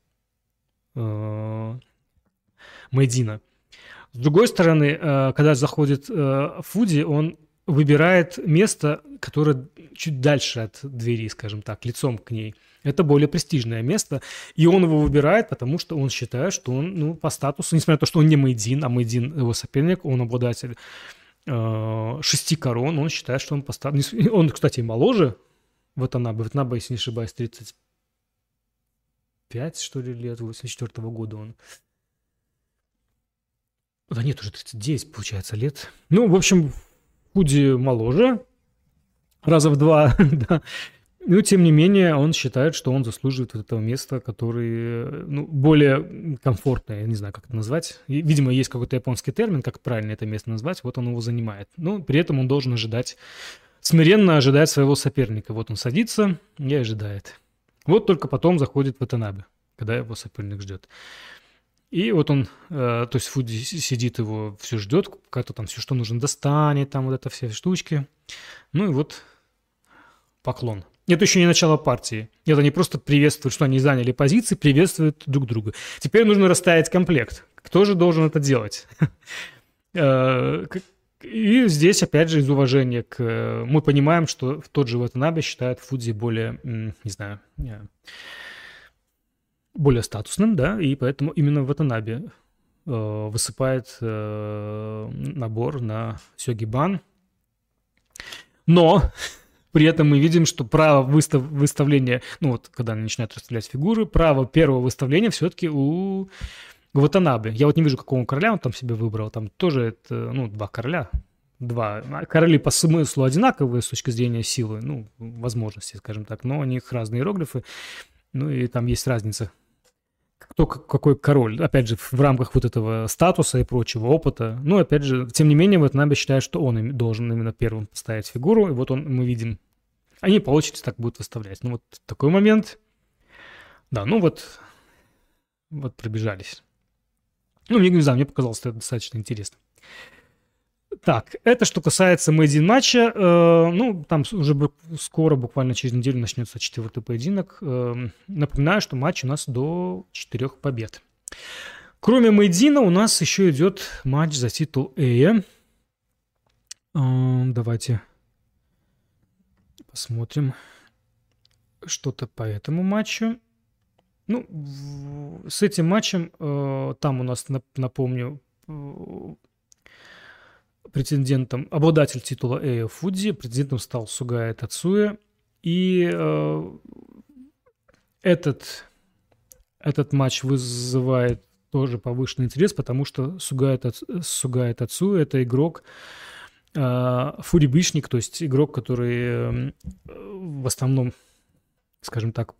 A: Мэйдина. С другой стороны, э, когда заходит э, Фуди, он выбирает место, которое чуть дальше от двери, скажем так, лицом к ней. Это более престижное место, и он его выбирает, потому что он считает, что он ну, по статусу, несмотря на то, что он не Мейдин, а Мейдин его соперник, он обладатель э, шести корон, он считает, что он поставил... Он, кстати, моложе Ватанабе. Ватанабе, если не ошибаюсь, 35, что ли, лет, 84 -го года он. Да нет, уже 39, получается, лет. Ну, в общем, Худи моложе, раза в два, да. Но, тем не менее, он считает, что он заслуживает вот этого места, который ну, более комфортное, я не знаю, как это назвать. Видимо, есть какой-то японский термин, как правильно это место назвать, вот он его занимает. Но при этом он должен ожидать, смиренно ожидать своего соперника. Вот он садится и ожидает. Вот только потом заходит в Ватанабе, когда его соперник ждет. И вот он, э, то есть Фуди сидит его, все ждет, как-то там все, что нужно, достанет, там вот это все штучки. Ну и вот поклон. Это еще не начало партии. Это не просто приветствуют, что они заняли позиции, приветствуют друг друга. Теперь нужно расставить комплект. Кто же должен это делать? Э, и здесь, опять же, из уважения к... Мы понимаем, что тот же Ватанабе считает Фудзи более, не знаю, более статусным, да, и поэтому именно Ватанабе э, высыпает э, набор на Сёгибан. Но при этом мы видим, что право выстав, выставления, ну вот когда они начинают расставлять фигуры, право первого выставления все-таки у Ватанабе. Я вот не вижу, какого короля он там себе выбрал. Там тоже это, ну, два короля. Два. Короли по смыслу одинаковые с точки зрения силы, ну, возможности, скажем так, но у них разные иероглифы. Ну и там есть разница кто какой король. Опять же, в рамках вот этого статуса и прочего опыта. Ну, опять же, тем не менее, вот Наби считает, что он должен именно первым поставить фигуру. И вот он, мы видим, они по очереди так будут выставлять. Ну, вот такой момент. Да, ну вот, вот пробежались. Ну, мне не знаю, мне показалось это достаточно интересно. Так, это что касается мейдин матча. Э, ну, там уже скоро, буквально через неделю начнется четвертый поединок. Э, напоминаю, что матч у нас до четырех побед. Кроме Мейдина у нас еще идет матч за титул Эя. Э, давайте посмотрим что-то по этому матчу. Ну, с этим матчем э, там у нас, напомню, претендентом, обладатель титула Эйо Фудзи, претендентом стал Сугая Тацуя. И э, этот, этот матч вызывает тоже повышенный интерес, потому что Сугая, Сугая Тацуя – это игрок, э, фурибишник, то есть игрок, который э, в основном, скажем так,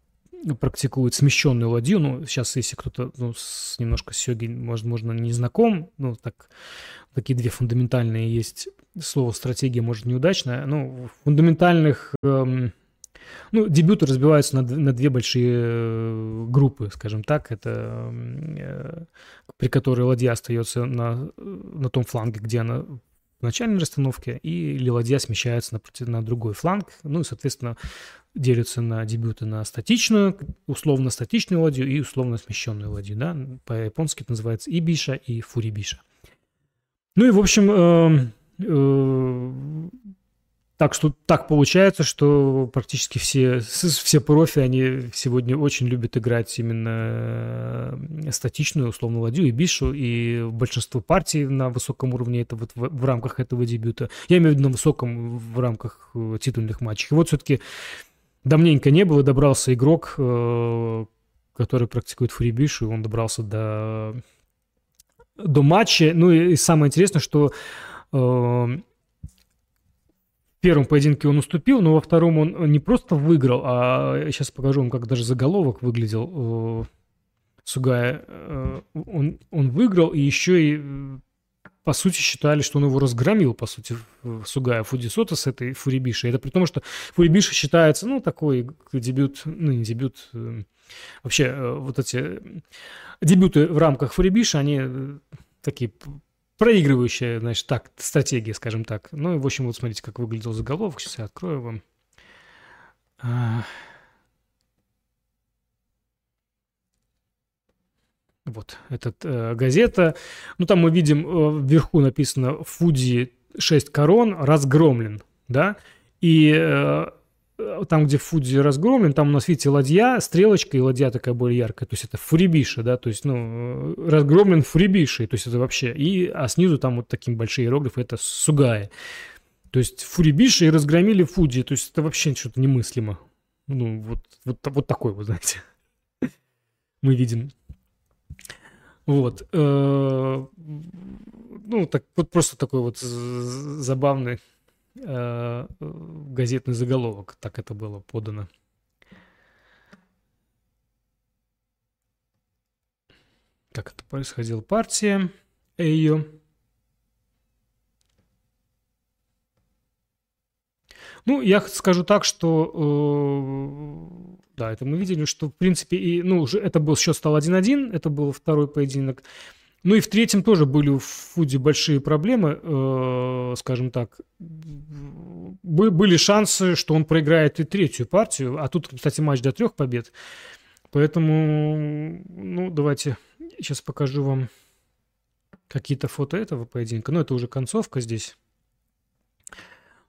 A: практикует смещенную ладью. Ну, сейчас, если кто-то ну, с, немножко с йоги, возможно, не знаком, ну, так, такие две фундаментальные есть. Слово «стратегия» может неудачное. Ну, фундаментальных... Эм, ну, дебюты разбиваются на, на две большие э, группы, скажем так. Это э, при которой ладья остается на, на том фланге, где она в начальной расстановке, и ладья смещается на, на другой фланг. Ну и, соответственно, делятся на дебюты на статичную, условно статичную ладью и условно смещенную ладью. Да? По-японски это называется и биша, и фурибиша. Ну и, в общем, э, э, так что так получается, что практически все, все профи, они сегодня очень любят играть именно э, статичную, условно, ладью и бишу, и большинство партий на высоком уровне это вот в, в рамках этого дебюта. Я имею в виду на высоком в рамках э, титульных матчей. И вот все-таки давненько не было, добрался игрок, э, который практикует фрибиш, и он добрался до, до матча. Ну и, самое интересное, что в первом поединке он уступил, но во втором он не просто выиграл, а сейчас покажу вам, как даже заголовок выглядел. Э, Сугая, он, он выиграл и еще и по сути, считали, что он его разгромил, по сути, Сугая Фудисота с этой Фурибиши. Это при том, что Фурибиша считается, ну, такой дебют, ну, не дебют, э, вообще э, вот эти дебюты в рамках Фурибиши, они э, такие проигрывающие, значит, так, стратегии, скажем так. Ну, и, в общем, вот смотрите, как выглядел заголовок. Сейчас я открою вам. А, Вот, эта э, газета. Ну, там мы видим, э, вверху написано «Фудзи 6 корон разгромлен», да? И э, там, где Фудзи разгромлен, там у нас, видите, ладья, стрелочка, и ладья такая более яркая. То есть это фурибиша, да, то есть, ну, разгромлен фурибишей, то есть это вообще. И, а снизу там вот такие большие иероглифы, это сугай. То есть фурибиши и разгромили Фудзи, то есть это вообще что-то немыслимо. Ну, вот, вот, вот такой вот, знаете, мы видим. Вот. Э, ну, так, вот просто такой вот забавный э, газетный заголовок, так это было подано. Как это происходила партия Эйо. Ну, я скажу так, что э, да, это мы видели, что в принципе и ну уже это был счет стал 1-1, это был второй поединок. Ну и в третьем тоже были у Фуди большие проблемы, э, скажем так. Были шансы, что он проиграет и третью партию, а тут, кстати, матч до трех побед. Поэтому, ну, давайте сейчас покажу вам какие-то фото этого поединка. Ну, это уже концовка здесь.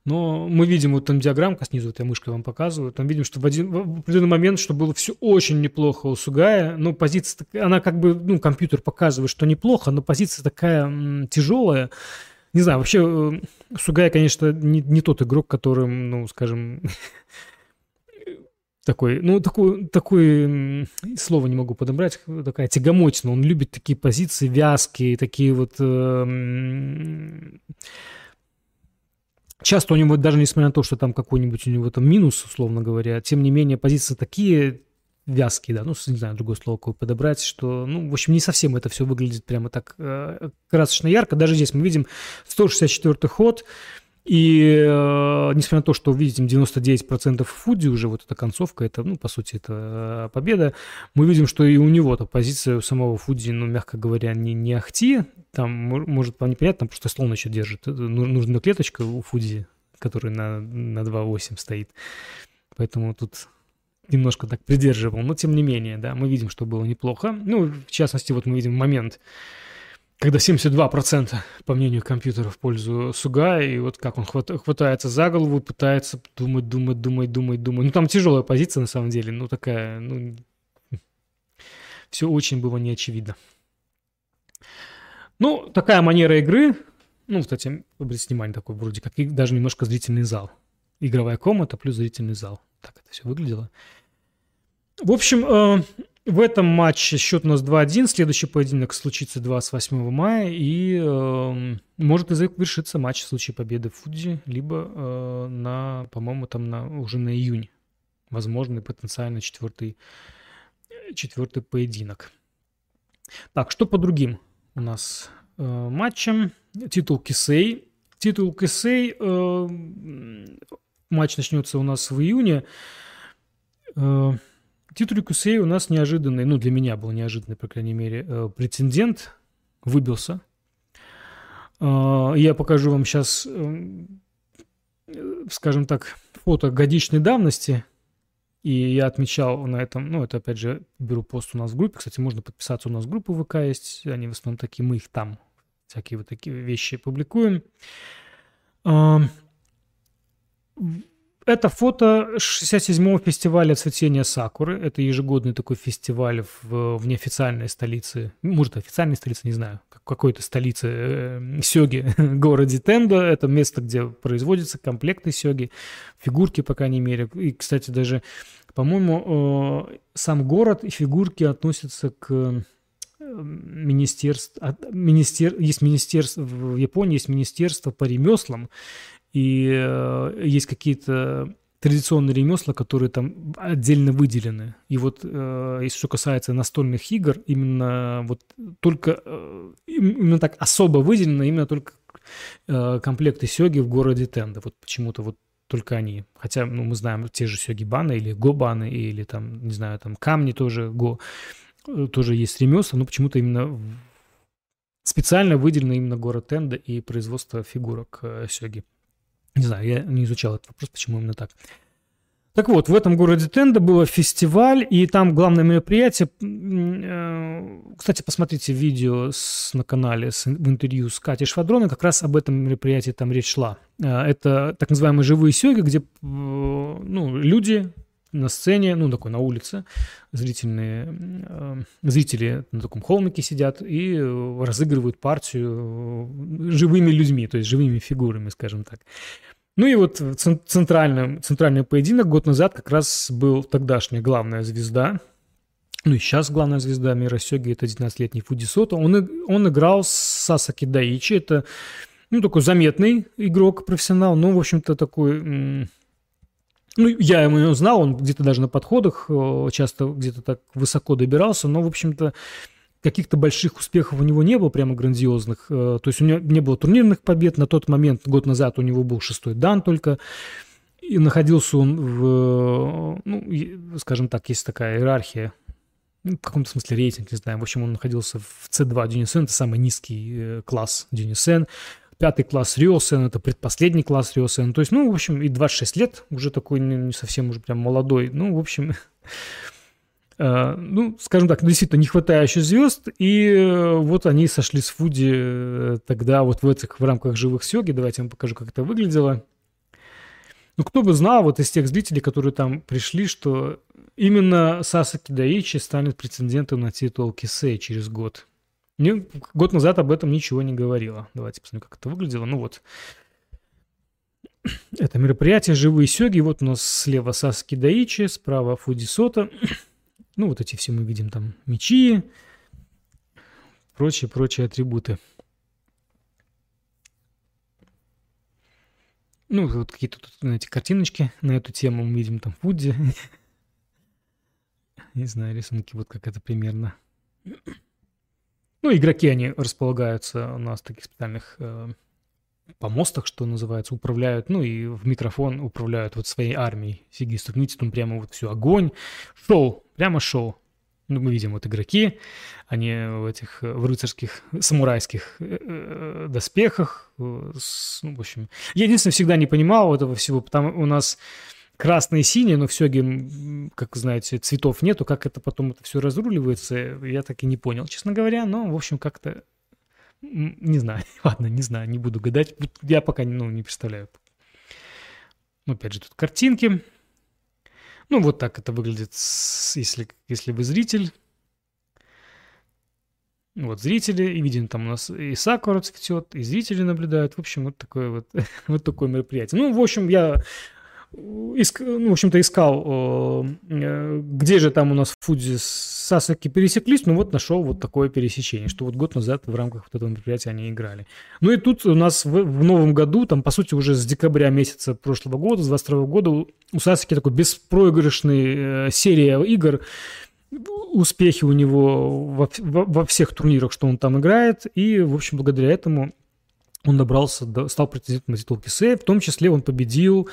A: Но мы видим, вот там диаграммка снизу, вот я мышкой вам показываю, там видим, что в, один, в определенный момент, что было все очень неплохо у Сугая, но позиция, она как бы, ну, компьютер показывает, что неплохо, но позиция такая м, тяжелая. Не знаю, вообще э, Сугая, конечно, не, не тот игрок, которым, ну, скажем, такой, ну, такой, такое слово не могу подобрать, такая тягомотина. Он любит такие позиции вязкие, такие вот... Э, Часто у него, даже несмотря на то, что там какой-нибудь у него там минус, условно говоря, тем не менее позиции такие вязкие, да, ну, не знаю, другое слово какое подобрать, что, ну, в общем, не совсем это все выглядит прямо так э, красочно ярко. Даже здесь мы видим 164 ход, и э, несмотря на то, что, видите, 99% Фуди уже, вот эта концовка, это, ну, по сути, это э, победа, мы видим, что и у него-то позиция у самого Фуди, ну, мягко говоря, не, не ахти, там, может, вам непонятно, там просто слон еще держит. Ну, нужна клеточка у Фуди, которая на, на 2.8 стоит. Поэтому тут немножко так придерживал. Но, тем не менее, да, мы видим, что было неплохо. Ну, в частности, вот мы видим момент, когда 72%, по мнению компьютера, в пользу Суга, и вот как он хватается за голову, пытается думать, думать, думать, думать, думать. Ну, там тяжелая позиция, на самом деле, ну, такая, ну, все очень было неочевидно. Ну, такая манера игры, ну, кстати, обратите внимание, такой вроде как даже немножко зрительный зал. Игровая комната плюс зрительный зал. Так это все выглядело. В общем, э, в этом матче счет у нас 2-1. Следующий поединок случится 28 мая. И э, может и завершиться матч в случае победы Фудзи, либо э, на, по-моему, там на, уже на июнь. Возможный потенциально четвертый, четвертый поединок. Так, что по другим у нас э, матчам? Титул Кисей. Титул Кисей. Э, матч начнется у нас в июне. Э, Титуле Кусей у нас неожиданный, ну, для меня был неожиданный, по крайней мере, э, претендент выбился. Э, я покажу вам сейчас, э, скажем так, фото годичной давности. И я отмечал на этом, ну, это опять же, беру пост у нас в группе. Кстати, можно подписаться, у нас группа ВК есть, они в основном такие, мы их там, всякие вот такие вещи публикуем. Это фото 67-го фестиваля цветения сакуры. Это ежегодный такой фестиваль в, в неофициальной столице, может, официальной столице, не знаю, какой-то столице э, сёги, городе Тендо. Это место, где производятся комплекты сёги, фигурки, по крайней мере. И, кстати, даже, по-моему, э, сам город и фигурки относятся к э, министерств, министер, есть министерство, в Японии есть министерство по ремеслам, и э, есть какие-то традиционные ремесла, которые там отдельно выделены. И вот э, если что касается настольных игр, именно вот только э, именно так особо выделено именно только э, комплекты сёги в городе Тенда. Вот почему-то вот только они. Хотя, ну, мы знаем те же сёги баны или го баны или там, не знаю, там камни тоже го, э, тоже есть ремесла, но почему-то именно специально выделено именно город Тенда и производство фигурок э, сёги. Не знаю, я не изучал этот вопрос, почему именно так. Так вот, в этом городе Тенда было фестиваль, и там главное мероприятие... Э, кстати, посмотрите видео с, на канале с, в интервью с Катей Швадроной, как раз об этом мероприятии там речь шла. Э, это так называемые живые сёги, где э, ну, люди на сцене, ну, такой на улице, зрительные, э, зрители на таком холмике сидят и разыгрывают партию живыми людьми, то есть живыми фигурами, скажем так. Ну и вот центральный, центральный поединок год назад как раз был тогдашняя главная звезда, ну и сейчас главная звезда мира Сёги, это 19-летний Фудисото. Он, он играл с Сасаки Даичи, это ну, такой заметный игрок, профессионал, ну, в общем-то, такой... Ну, я ему знал, он где-то даже на подходах э, часто где-то так высоко добирался, но, в общем-то, каких-то больших успехов у него не было, прямо грандиозных. Э, то есть у него не было турнирных побед. На тот момент, год назад, у него был шестой дан только. И находился он в, ну, скажем так, есть такая иерархия, ну, в каком-то смысле рейтинг, не знаю. В общем, он находился в C2 Дюнисен, это самый низкий э, класс Дюнисен. Пятый класс Риосен, это предпоследний класс Риосен. То есть, ну, в общем, и 26 лет, уже такой не совсем уже прям молодой. Ну, в общем, Э, ну, скажем так, действительно не хватает еще звезд, и э, вот они сошли с Фуди э, тогда вот в этих, в рамках живых сёги, давайте я вам покажу, как это выглядело. Ну, кто бы знал вот из тех зрителей, которые там пришли, что именно Сасаки Даичи станет претендентом на титул Кисей через год. Мне год назад об этом ничего не говорило. Давайте посмотрим, как это выглядело. Ну вот, это мероприятие «Живые сёги». Вот у нас слева Сасаки Даичи, справа Фуди Сота. Ну, вот эти все мы видим там мечи, прочие-прочие атрибуты. Ну, вот какие-то тут, знаете, картиночки на эту тему мы видим там Фудзи. Не знаю, рисунки вот как это примерно. Ну, игроки, они располагаются у нас в таких специальных э, помостах, что называется, управляют, ну и в микрофон управляют вот своей армией. Сиги стукните, там прямо вот все, огонь, шоу, прямо шоу. Ну, мы видим вот игроки, они в этих в рыцарских, самурайских э, э доспехах. Э, с, ну, в общем, я единственное всегда не понимал этого всего, потому у нас красные и синие, но в Сёге, как знаете, цветов нету, как это потом это все разруливается, я так и не понял, честно говоря, но, в общем, как-то не знаю, ладно, не знаю, не буду гадать. Я пока ну, не представляю. Ну, опять же, тут картинки. Ну, вот так это выглядит, если, если вы зритель. Вот зрители, и видим, там у нас и Сакура цветет, и зрители наблюдают. В общем, вот такое вот, вот такое мероприятие. Ну, в общем, я иск, ну, в общем-то, искал, э, где же там у нас Фудзи с Сасаки пересеклись, ну вот нашел вот такое пересечение, что вот год назад в рамках вот этого мероприятия они играли. Ну и тут у нас в, в новом году, там, по сути, уже с декабря месяца прошлого года, с 22 года, у Сасаки такой беспроигрышный э, серия игр, успехи у него во, во, во всех турнирах, что он там играет, и, в общем, благодаря этому он добрался, до, стал претендентом на титул Кисея, в том числе он победил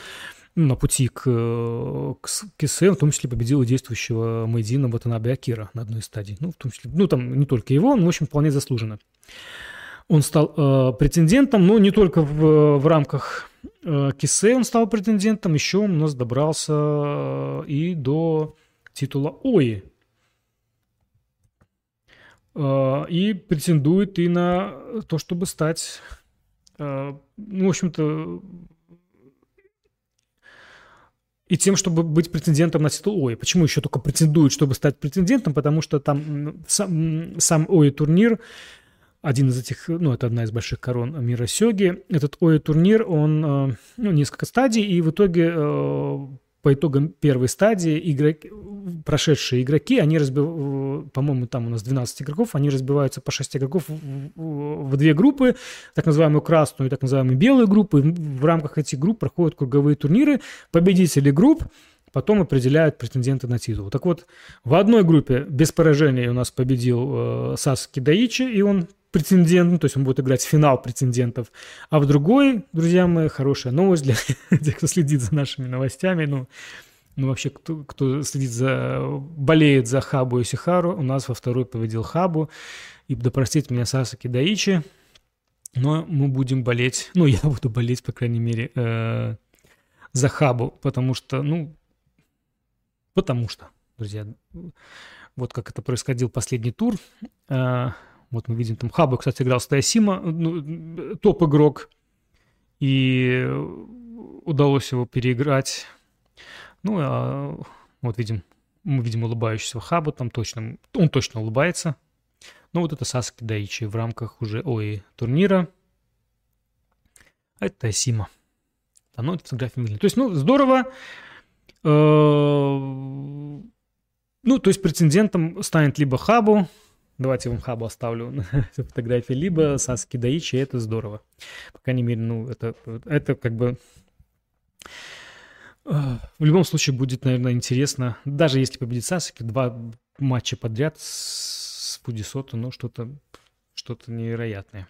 A: на пути к, к, к СМ, в том числе победил действующего Майдина Ватанабе Акира на одной из стадий. Ну, в том числе, ну, там не только его, но, в общем, вполне заслуженно. Он стал э, претендентом, но не только в, в рамках э, Кисе он стал претендентом, еще он у нас добрался э, и до титула ОИ. Э, и претендует и на то, чтобы стать, э, ну, в общем-то, и тем, чтобы быть претендентом на титул ОИ. Почему еще только претендует, чтобы стать претендентом? Потому что там сам, сам ОИ турнир, один из этих, ну, это одна из больших корон мира Сёги. Этот ОИ турнир, он, э, ну, несколько стадий, и в итоге э, по итогам первой стадии игроки, прошедшие игроки, они разбиваются, по-моему, там у нас 12 игроков, они разбиваются по 6 игроков в, две группы, так называемую красную и так называемую белую группы. В рамках этих групп проходят круговые турниры. Победители групп потом определяют претендента на титул. Так вот, в одной группе без поражения у нас победил э, Сасаки Даичи, и он претендент, ну, то есть он будет играть финал претендентов. А в другой, друзья мои, хорошая новость для тех, кто следит за нашими новостями, ну, ну вообще, кто, кто следит за, болеет за Хабу и Сихару, у нас во второй победил Хабу, и да простит меня Сасаки Даичи, но мы будем болеть, ну, я буду болеть, по крайней мере, э, за Хабу, потому что, ну, потому что, друзья, вот как это происходил последний тур, э, вот мы видим там Хабу, кстати, играл с Тайсима, ну, топ-игрок. И удалось его переиграть Ну, а вот видим, мы видим улыбающегося Хаба, там точно, он точно улыбается. Ну, вот это Саски Даичи в рамках уже ОИ турнира. А это Сима. А ну, фотография выглядит. То есть, ну, здорово. Э, ну, то есть претендентом станет либо Хабу, давайте вам Хабу оставлю фотографии, либо Саски Даичи, это здорово. По крайней мере, ну, это, это как бы в любом случае будет, наверное, интересно. Даже если победит Сасаки, два матча подряд с Фудисото, ну, что-то что невероятное.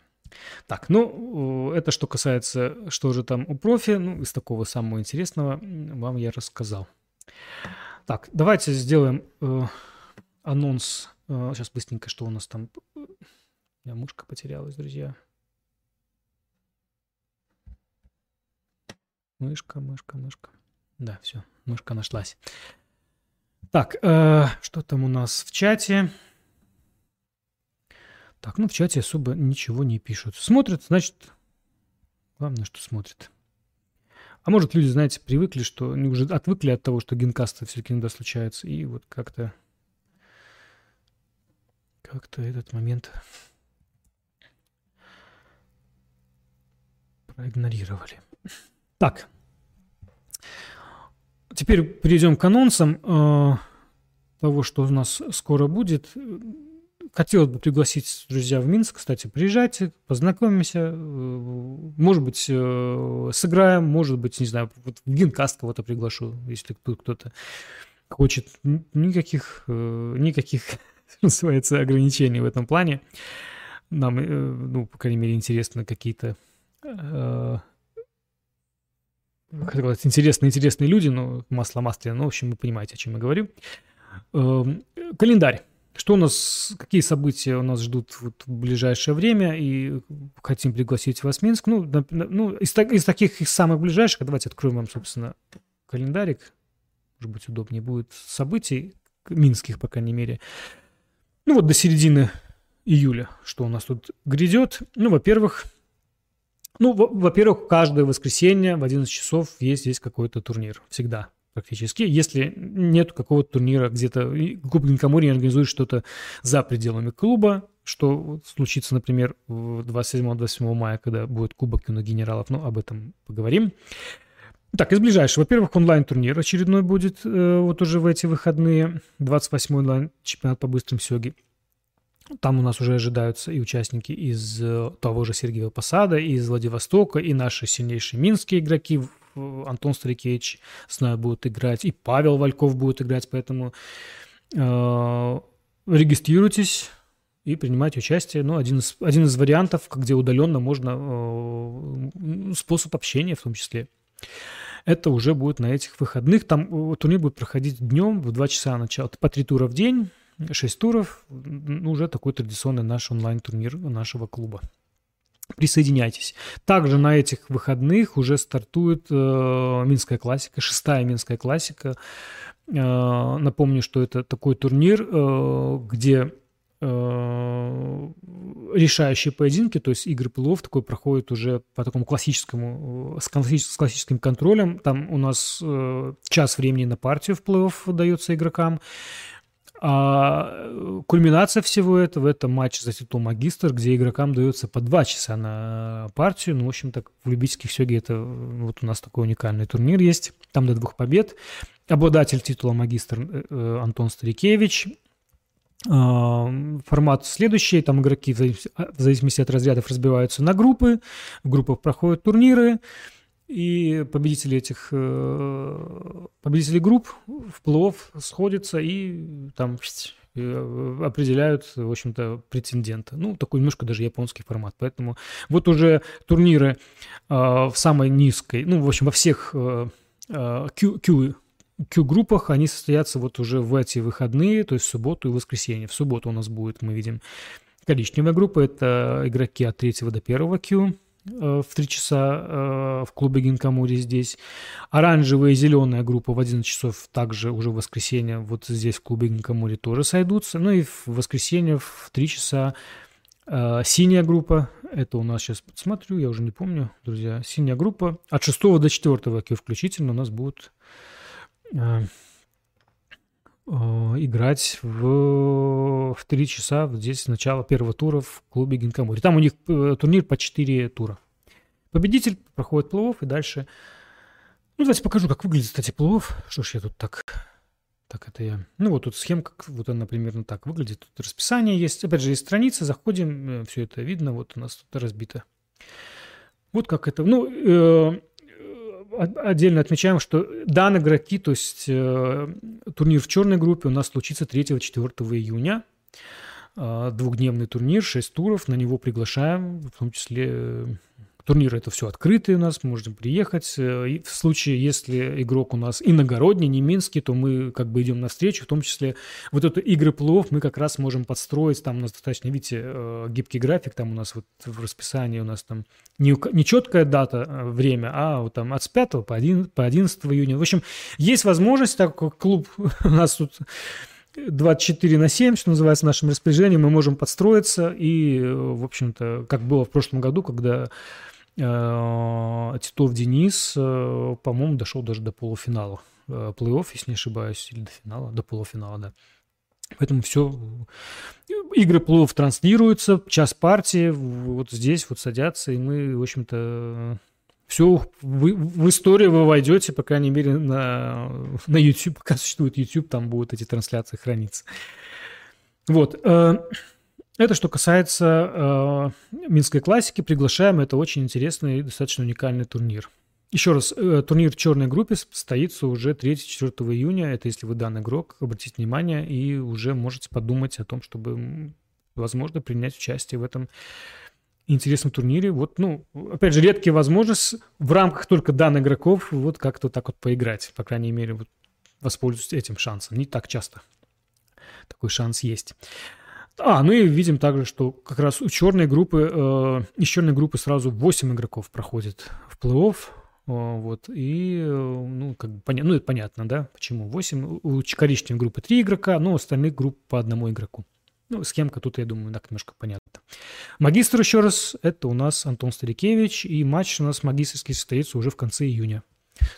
A: Так, ну, это что касается, что же там у профи, ну, из такого самого интересного вам я рассказал. Так, давайте сделаем э, анонс. Э, сейчас быстренько, что у нас там. У меня мышка потерялась, друзья. Мышка, мышка, мышка. Да, все, мышка нашлась. Так, э, что там у нас в чате? Так, ну в чате особо ничего не пишут. Смотрят, значит, главное, что смотрят. А может, люди, знаете, привыкли, что они уже отвыкли от того, что генкасты все-таки иногда случаются, и вот как-то как-то этот момент проигнорировали. Так, Теперь перейдем к анонсам э, того, что у нас скоро будет. Хотелось бы пригласить друзья в Минск, кстати, приезжайте, познакомимся, э, может быть, э, сыграем, может быть, не знаю, вот в Гинкаст кого-то приглашу, если тут кто-то хочет. Никаких, э, никаких, называется, ограничений в этом плане. Нам, э, ну, по крайней мере, интересно какие-то э, как сказать, интересные, интересные люди, но масло масляное, ну, в общем, вы понимаете, о чем я говорю. Эм, календарь. Что у нас, какие события у нас ждут вот в ближайшее время, и хотим пригласить вас в Минск. Ну, на, ну из, из таких из самых ближайших, давайте откроем вам, собственно, календарик. Может быть, удобнее будет событий, минских, по крайней мере. Ну, вот до середины июля, что у нас тут грядет. Ну, во-первых, ну, во-первых, каждое воскресенье в 11 часов есть здесь какой-то турнир. Всегда практически. Если нет какого-то турнира где-то, клуб Гинкамури организует что-то за пределами клуба, что случится, например, 27-28 мая, когда будет Кубок юных генералов, но об этом поговорим. Так, из ближайшего. Во-первых, онлайн-турнир очередной будет э, вот уже в эти выходные. 28-й онлайн-чемпионат по быстрым сёги. Там у нас уже ожидаются и участники из э, того же Сергеева Посада, и из Владивостока, и наши сильнейшие минские игроки. Антон Старикевич, знаю, будут играть, и Павел Вальков будет играть, поэтому э, регистрируйтесь и принимайте участие. Ну, один из, один из вариантов, где удаленно можно, э, способ общения в том числе. Это уже будет на этих выходных. Там э, турнир будет проходить днем в 2 часа начала, по 3 тура в день 6 туров, ну, уже такой традиционный наш онлайн-турнир нашего клуба. Присоединяйтесь. Также на этих выходных уже стартует э, Минская классика, шестая Минская классика. Э, напомню, что это такой турнир, э, где решающие поединки, то есть игры плей такой проходит уже по такому классическому, э, с, классическим контролем. Там у нас э, час времени на партию в плей-офф дается игрокам. А э, кульминация всего этого – это матч за титул магистр, где игрокам дается по два часа на партию. Ну, в общем-то, в любительских сёге это вот у нас такой уникальный турнир есть. Там до двух побед. Обладатель титула магистр э, э, Антон Старикевич. А, формат следующий. Там игроки в зависимости от разрядов разбиваются на группы. В группах проходят турниры. И победители этих э, победители групп в плей сходятся и там э, определяют, в общем-то, претендента. Ну, такой немножко даже японский формат. Поэтому вот уже турниры э, в самой низкой, ну, в общем, во всех э, Q, Q, Q-группах, они состоятся вот уже в эти выходные, то есть в субботу и воскресенье. В субботу у нас будет, мы видим, коричневая группа, это игроки от 3 до 1 Q, Э, в 3 часа э, в клубе Гинкамури здесь. Оранжевая и зеленая группа в 11 часов также уже в воскресенье вот здесь в клубе Гинкамури тоже сойдутся. Ну и в воскресенье в 3 часа э, синяя группа. Это у нас сейчас смотрю, я уже не помню, друзья. Синяя группа от 6 до 4 включительно у нас будут э, э, играть в, в 3 часа здесь начало первого тура в клубе Гинкамури. Там у них э, турнир по 4 тура. Победитель проходит плей и дальше... Ну, давайте покажу, как выглядит, кстати, плей Что ж я тут так... Так это я... Ну, вот тут схемка, вот она примерно так выглядит. Тут расписание есть. Опять же, есть страница, заходим, все это видно. Вот у нас тут разбито. Вот как это... Ну, э, отдельно отмечаем, что данные игроки, то есть э, турнир в черной группе у нас случится 3-4 июня. Э, двухдневный турнир, 6 туров, на него приглашаем, в том числе Турнир это все открытый у нас, можем приехать. Э, и в случае, если игрок у нас иногородний, не минский, то мы как бы идем навстречу, в том числе вот эту игры плов мы как раз можем подстроить, там у нас достаточно, видите, э, гибкий график, там у нас вот в расписании у нас там не, не четкая дата, э, время, а вот там от с 5 по 11, по 11 июня. В общем, есть возможность, так как клуб у нас тут 24 на 7, что называется, в нашем распоряжении, мы можем подстроиться. И, в общем-то, как было в прошлом году, когда Титов Денис, э, по-моему, дошел даже до полуфинала. Э, плей-офф, если не ошибаюсь, или до финала, до полуфинала, да. Поэтому все, игры плей-офф транслируются, час партии, вот здесь вот садятся, и мы, в общем-то, все в, в историю вы войдете, по крайней мере, на, на YouTube, пока существует YouTube, там будут эти трансляции храниться. Вот. Это что касается э, Минской классики. Приглашаем. Это очень интересный и достаточно уникальный турнир. Еще раз, э, турнир в черной группе состоится уже 3-4 июня. Это если вы данный игрок, обратите внимание и уже можете подумать о том, чтобы, возможно, принять участие в этом интересном турнире. Вот, ну, опять же, редкие возможности в рамках только данных игроков вот как-то так вот поиграть. По крайней мере, вот воспользуйтесь этим шансом. Не так часто такой шанс есть. А, ну и видим также, что как раз у черной группы, э, из черной группы сразу 8 игроков проходит в плей-офф. Э, вот, и, э, ну, как бы, поня- ну, это понятно, да, почему 8. У коричневой группы 3 игрока, но у остальных групп по одному игроку. Ну, схемка тут, я думаю, так немножко понятна. Магистр еще раз, это у нас Антон Старикевич, и матч у нас магистрский состоится уже в конце июня.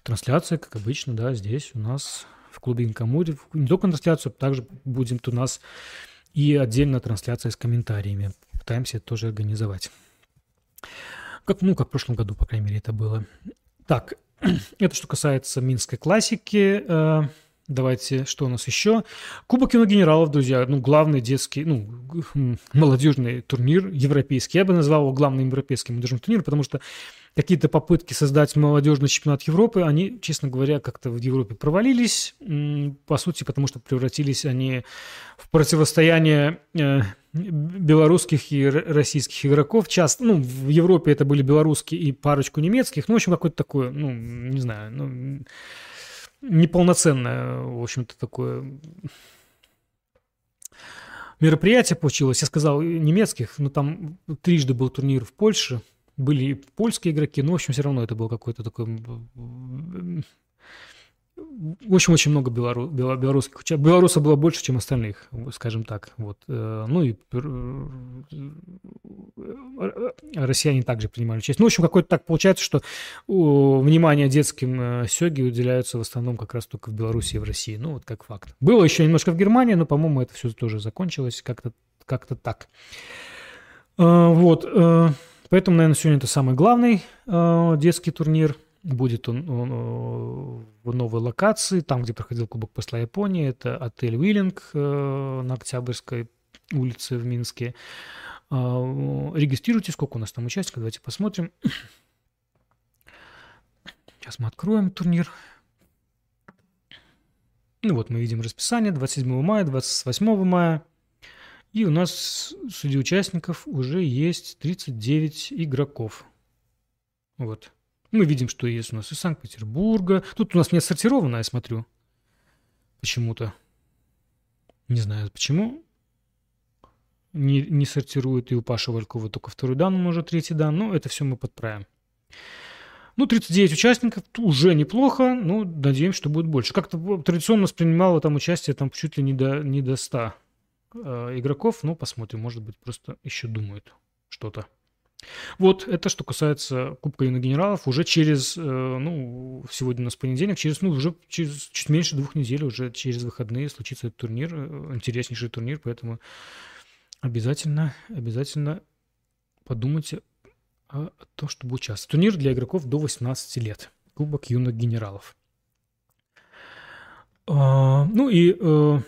A: Трансляция, как обычно, да, здесь у нас в клубе Инкамури. Не только трансляцию, также будет у нас и отдельно трансляция с комментариями. Пытаемся это тоже организовать. Как, ну, как в прошлом году, по крайней мере, это было. Так, это что касается Минской классики. Э, давайте, что у нас еще? Кубок генералов, друзья. Ну, главный детский, ну, молодежный турнир, европейский. Я бы назвал его главным европейским молодежным турниром, потому что какие-то попытки создать молодежный чемпионат Европы, они, честно говоря, как-то в Европе провалились, по сути, потому что превратились они в противостояние э, белорусских и российских игроков. Часто, ну, в Европе это были белорусские и парочку немецких, ну, в общем, какое-то такое, ну, не знаю, ну, неполноценное, в общем-то, такое мероприятие получилось. Я сказал немецких, но там трижды был турнир в Польше – были польские игроки, но, в общем, все равно это был какой-то такой... В общем, очень много белору... белорусских участников. Белорусов было больше, чем остальных, скажем так. Вот. Э, ну и россияне также принимали участие. Ну, в общем, какой-то так получается, что внимание детским э, сёги уделяются в основном как раз только в Беларуси и в России. Ну, вот как факт. Было еще немножко в Германии, но, по-моему, это все тоже закончилось как-то как так. Э, вот. Поэтому, наверное, сегодня это самый главный э, детский турнир. Будет он, э, в новой локации, там, где проходил Кубок посла Японии. Это отель Уиллинг э, на Октябрьской улице в Минске. Э, регистрируйтесь, сколько у нас там участников, давайте посмотрим. Сейчас мы откроем турнир. Ну вот мы видим расписание 27 мая, 28 мая. И у нас среди участников уже есть 39 игроков. Вот. Мы видим, что есть у нас из Санкт-Петербурга. Тут у нас не отсортировано, я смотрю. Почему-то. Не знаю почему. Не, не сортирует и у Паши Валькова только второй дан, уже третий дан. Но это все мы подправим. Ну, 39 участников уже неплохо, но надеемся, что будет больше. Как-то традиционно воспринимало там участие там чуть ли не до, не до 100 Э, игроков. Ну, посмотрим, может быть, просто еще думают что-то. Вот, это что касается Кубка юных генералов. Уже через, э, ну, сегодня у нас понедельник, через, ну, уже через чуть меньше двух недель, уже через выходные случится этот турнир, э, интереснейший турнир, поэтому обязательно, обязательно подумайте о том, чтобы участвовать. Турнир для игроков до 18 лет. Кубок юных генералов. А, ну и э,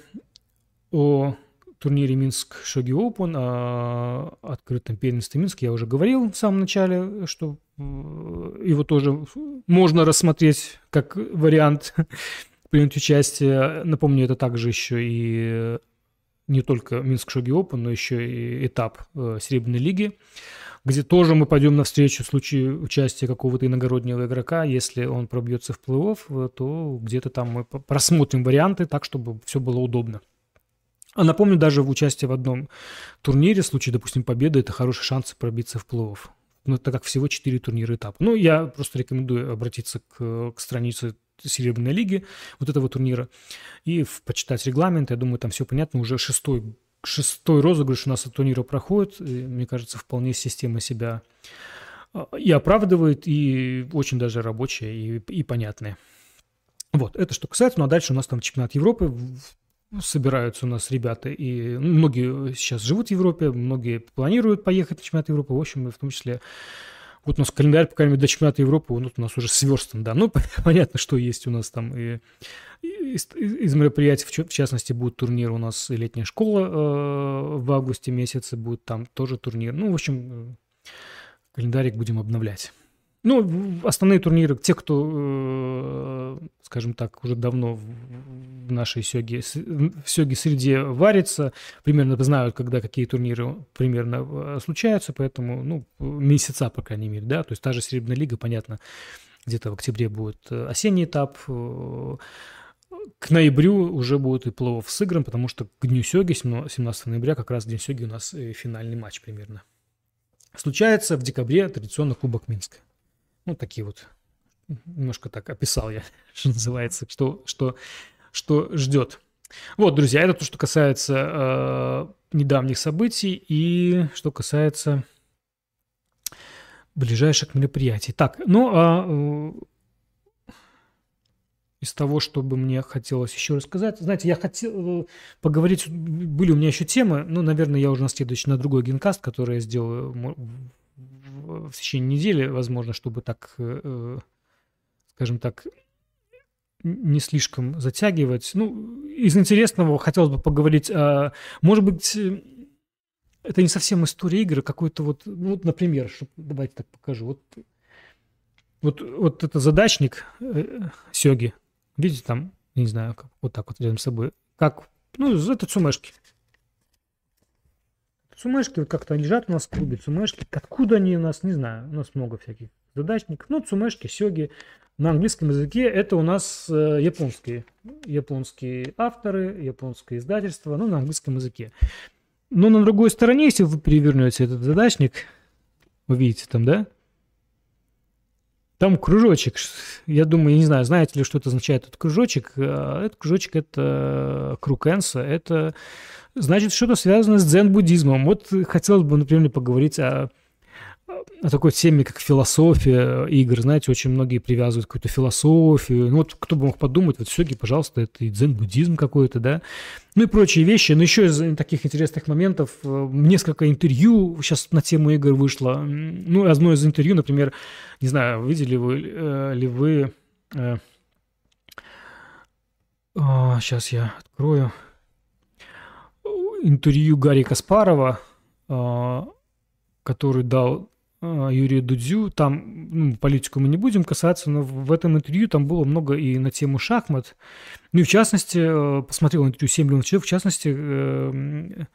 A: о турнире Минск Шоги Open, о открытом первенстве Минск я уже говорил в самом начале, что э, его тоже можно рассмотреть как вариант принять участие. Напомню, это также еще и не только Минск Шоги Open, но еще и этап э, Серебряной лиги, где тоже мы пойдем навстречу в случае участия какого-то иногороднего игрока. Если он пробьется в плей-офф, э, то где-то там мы просмотрим варианты так, чтобы все было удобно. А напомню, даже в участии в одном турнире, в случае, допустим, победы, это хороший шанс пробиться в плей-офф. Ну, так как всего 4 турнира этапа. Ну, я просто рекомендую обратиться к, к странице Серебряной лиги, вот этого турнира, и почитать регламент. Я думаю, там все понятно. Уже шестой, шестой розыгрыш у нас от турнира проходит. И, мне кажется, вполне система себя а, и оправдывает, и очень даже рабочая, и, и понятная. Вот, это что касается. Ну, а дальше у нас там чемпионат Европы собираются у нас ребята, и ну, многие сейчас живут в Европе, многие планируют поехать на чемпионат Европы, в общем, в том числе вот у нас календарь, по крайней мере, до чемпионата Европы, вот у нас уже сверстан, да. Ну, понятно, что есть у нас там и, из, из мероприятий, в частности, будет турнир у нас и летняя школа э, в августе месяце, будет там тоже турнир. Ну, в общем, э, календарик будем обновлять. Ну, основные турниры, те, кто, э, скажем так, уже давно в нашей сёге, в сёге среде варится, примерно знают, когда какие турниры примерно э, случаются, поэтому, ну, месяца, по крайней мере, да, то есть та же Серебряная лига, понятно, где-то в октябре будет э, осенний этап, к ноябрю уже будет и плей сыгран, потому что к Дню Сёги, 17 ноября, как раз День Сёги у нас финальный матч примерно. Случается в декабре традиционно Кубок Минска. Ну, такие вот, немножко так описал я, что называется, что, что, что ждет. Вот, друзья, это то, что касается э, недавних событий и что касается ближайших мероприятий. Так, ну а э, из того, что бы мне хотелось еще рассказать, знаете, я хотел э, поговорить, были у меня еще темы, ну, наверное, я уже на следующий, на другой генкаст, который я сделаю в течение недели, возможно, чтобы так, э, э, скажем так, не слишком затягивать. Ну, из интересного хотелось бы поговорить, а, может быть, э, это не совсем история игры, какой-то вот, ну, вот, например, чтобы, давайте так покажу. Вот, вот, вот это задачник э, Сёги, видите, там, не знаю, как, вот так вот рядом с собой, как, ну, это цумешки. Цумешки вот как-то лежат у нас в клубе, цумешки. Откуда они у нас, не знаю. У нас много всяких задачников. Ну, цумешки, сёги. На английском языке это у нас э, японские. Японские авторы, японское издательство, ну, на английском языке. Но на другой стороне, если вы перевернете этот задачник, вы видите там, да? Там кружочек. Я думаю, я не знаю, знаете ли, что это означает этот кружочек. Э, этот кружочек – это круг Энса. Это значит что-то связано с дзен-буддизмом. Вот хотелось бы, например, поговорить о такой теме, как философия игр. Знаете, очень многие привязывают какую-то философию. Ну вот кто бы мог подумать, вот все-таки, пожалуйста, это и дзен-буддизм какой-то, да? Ну и прочие вещи. Но еще из таких интересных моментов э, несколько интервью сейчас на тему игр вышло. Ну, одно из интервью, например, не знаю, видели вы, э, ли вы... Э, сейчас а, я открою интервью Гарри Каспарова, а, который дал а, Юрию Дудзю. Там ну, политику мы не будем касаться, но в этом интервью там было много и на тему шахмат. Ну и в частности, э, посмотрел интервью 7 миллионов человек, в частности, э,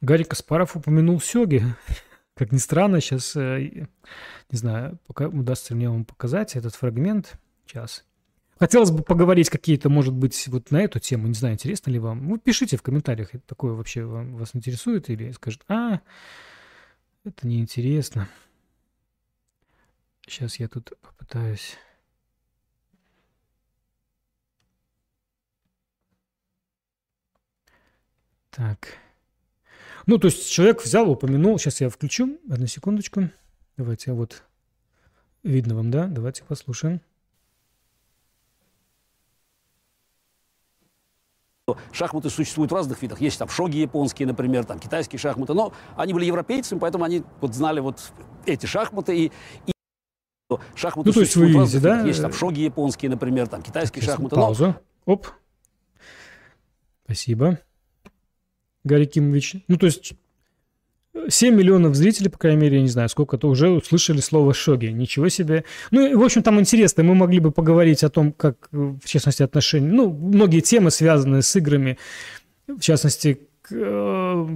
A: Гарри Каспаров упомянул Сёги. Как ни странно, сейчас, э, не знаю, пока удастся мне вам показать этот фрагмент. Сейчас. Хотелось бы поговорить какие-то, может быть, вот на эту тему. Не знаю, интересно ли вам. Вы пишите в комментариях, такое вообще вам, вас интересует или скажет, а, это неинтересно. Сейчас я тут попытаюсь... Так. Ну, то есть человек взял, упомянул. Сейчас я включу. Одну секундочку. Давайте, вот видно вам, да? Давайте послушаем.
B: Шахматы существуют в разных видах. Есть там шоги японские, например, там китайские шахматы. Но они были европейцами, поэтому они вот знали вот эти шахматы. И, и шахматы
A: ну, то есть вы видите, да?
B: Есть там шоги японские, например, там китайские так, шахматы.
A: Пауза. Но... Оп. Спасибо. Гарри Кимович. Ну, то есть 7 миллионов зрителей, по крайней мере, я не знаю, сколько-то уже услышали слово «шоги». Ничего себе. Ну, в общем, там интересно. Мы могли бы поговорить о том, как, в частности, отношения... Ну, многие темы, связанные с играми, в частности, э,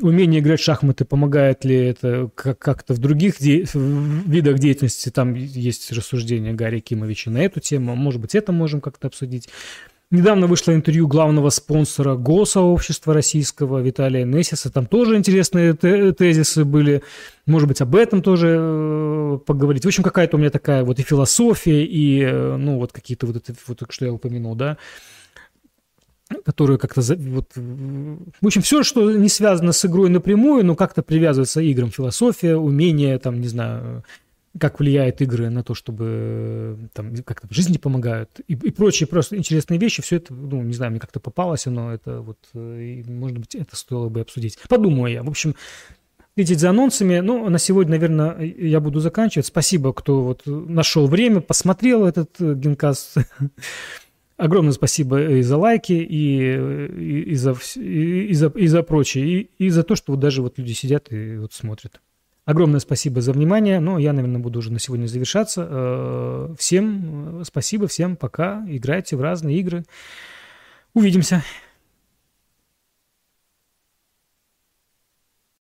A: умение играть в шахматы, помогает ли это как-то в других де... видах деятельности. Там есть рассуждения Гарри Кимовича на эту тему. Может быть, это можем как-то обсудить. Недавно вышло интервью главного спонсора Го-сообщества российского Виталия Несиса. Там тоже интересные тезисы были. Может быть, об этом тоже э, поговорить. В общем, какая-то у меня такая вот и философия, и, э, ну, вот какие-то вот это, вот, что я упомянул, да, которые как-то... Вот, в общем, все, что не связано с игрой напрямую, но как-то привязывается играм. Философия, умение, там, не знаю, как влияют игры на то, чтобы там как-то в жизни помогают и, и прочие просто интересные вещи. Все это, ну, не знаю, мне как-то попалось, но это вот, э, и, может быть, это стоило бы обсудить. Подумаю я. В общем, следить за анонсами. Ну, на сегодня, наверное, я буду заканчивать. Спасибо, кто вот нашел время, посмотрел этот э, генкаст. Огромное спасибо и за лайки, и, и, и, за, и, и, за, и за прочее, и, и за то, что вот даже вот люди сидят и вот смотрят. Огромное спасибо за внимание. Ну, я, наверное, буду уже на сегодня завершаться. Э, всем э, спасибо, всем пока. Играйте в разные игры. Увидимся.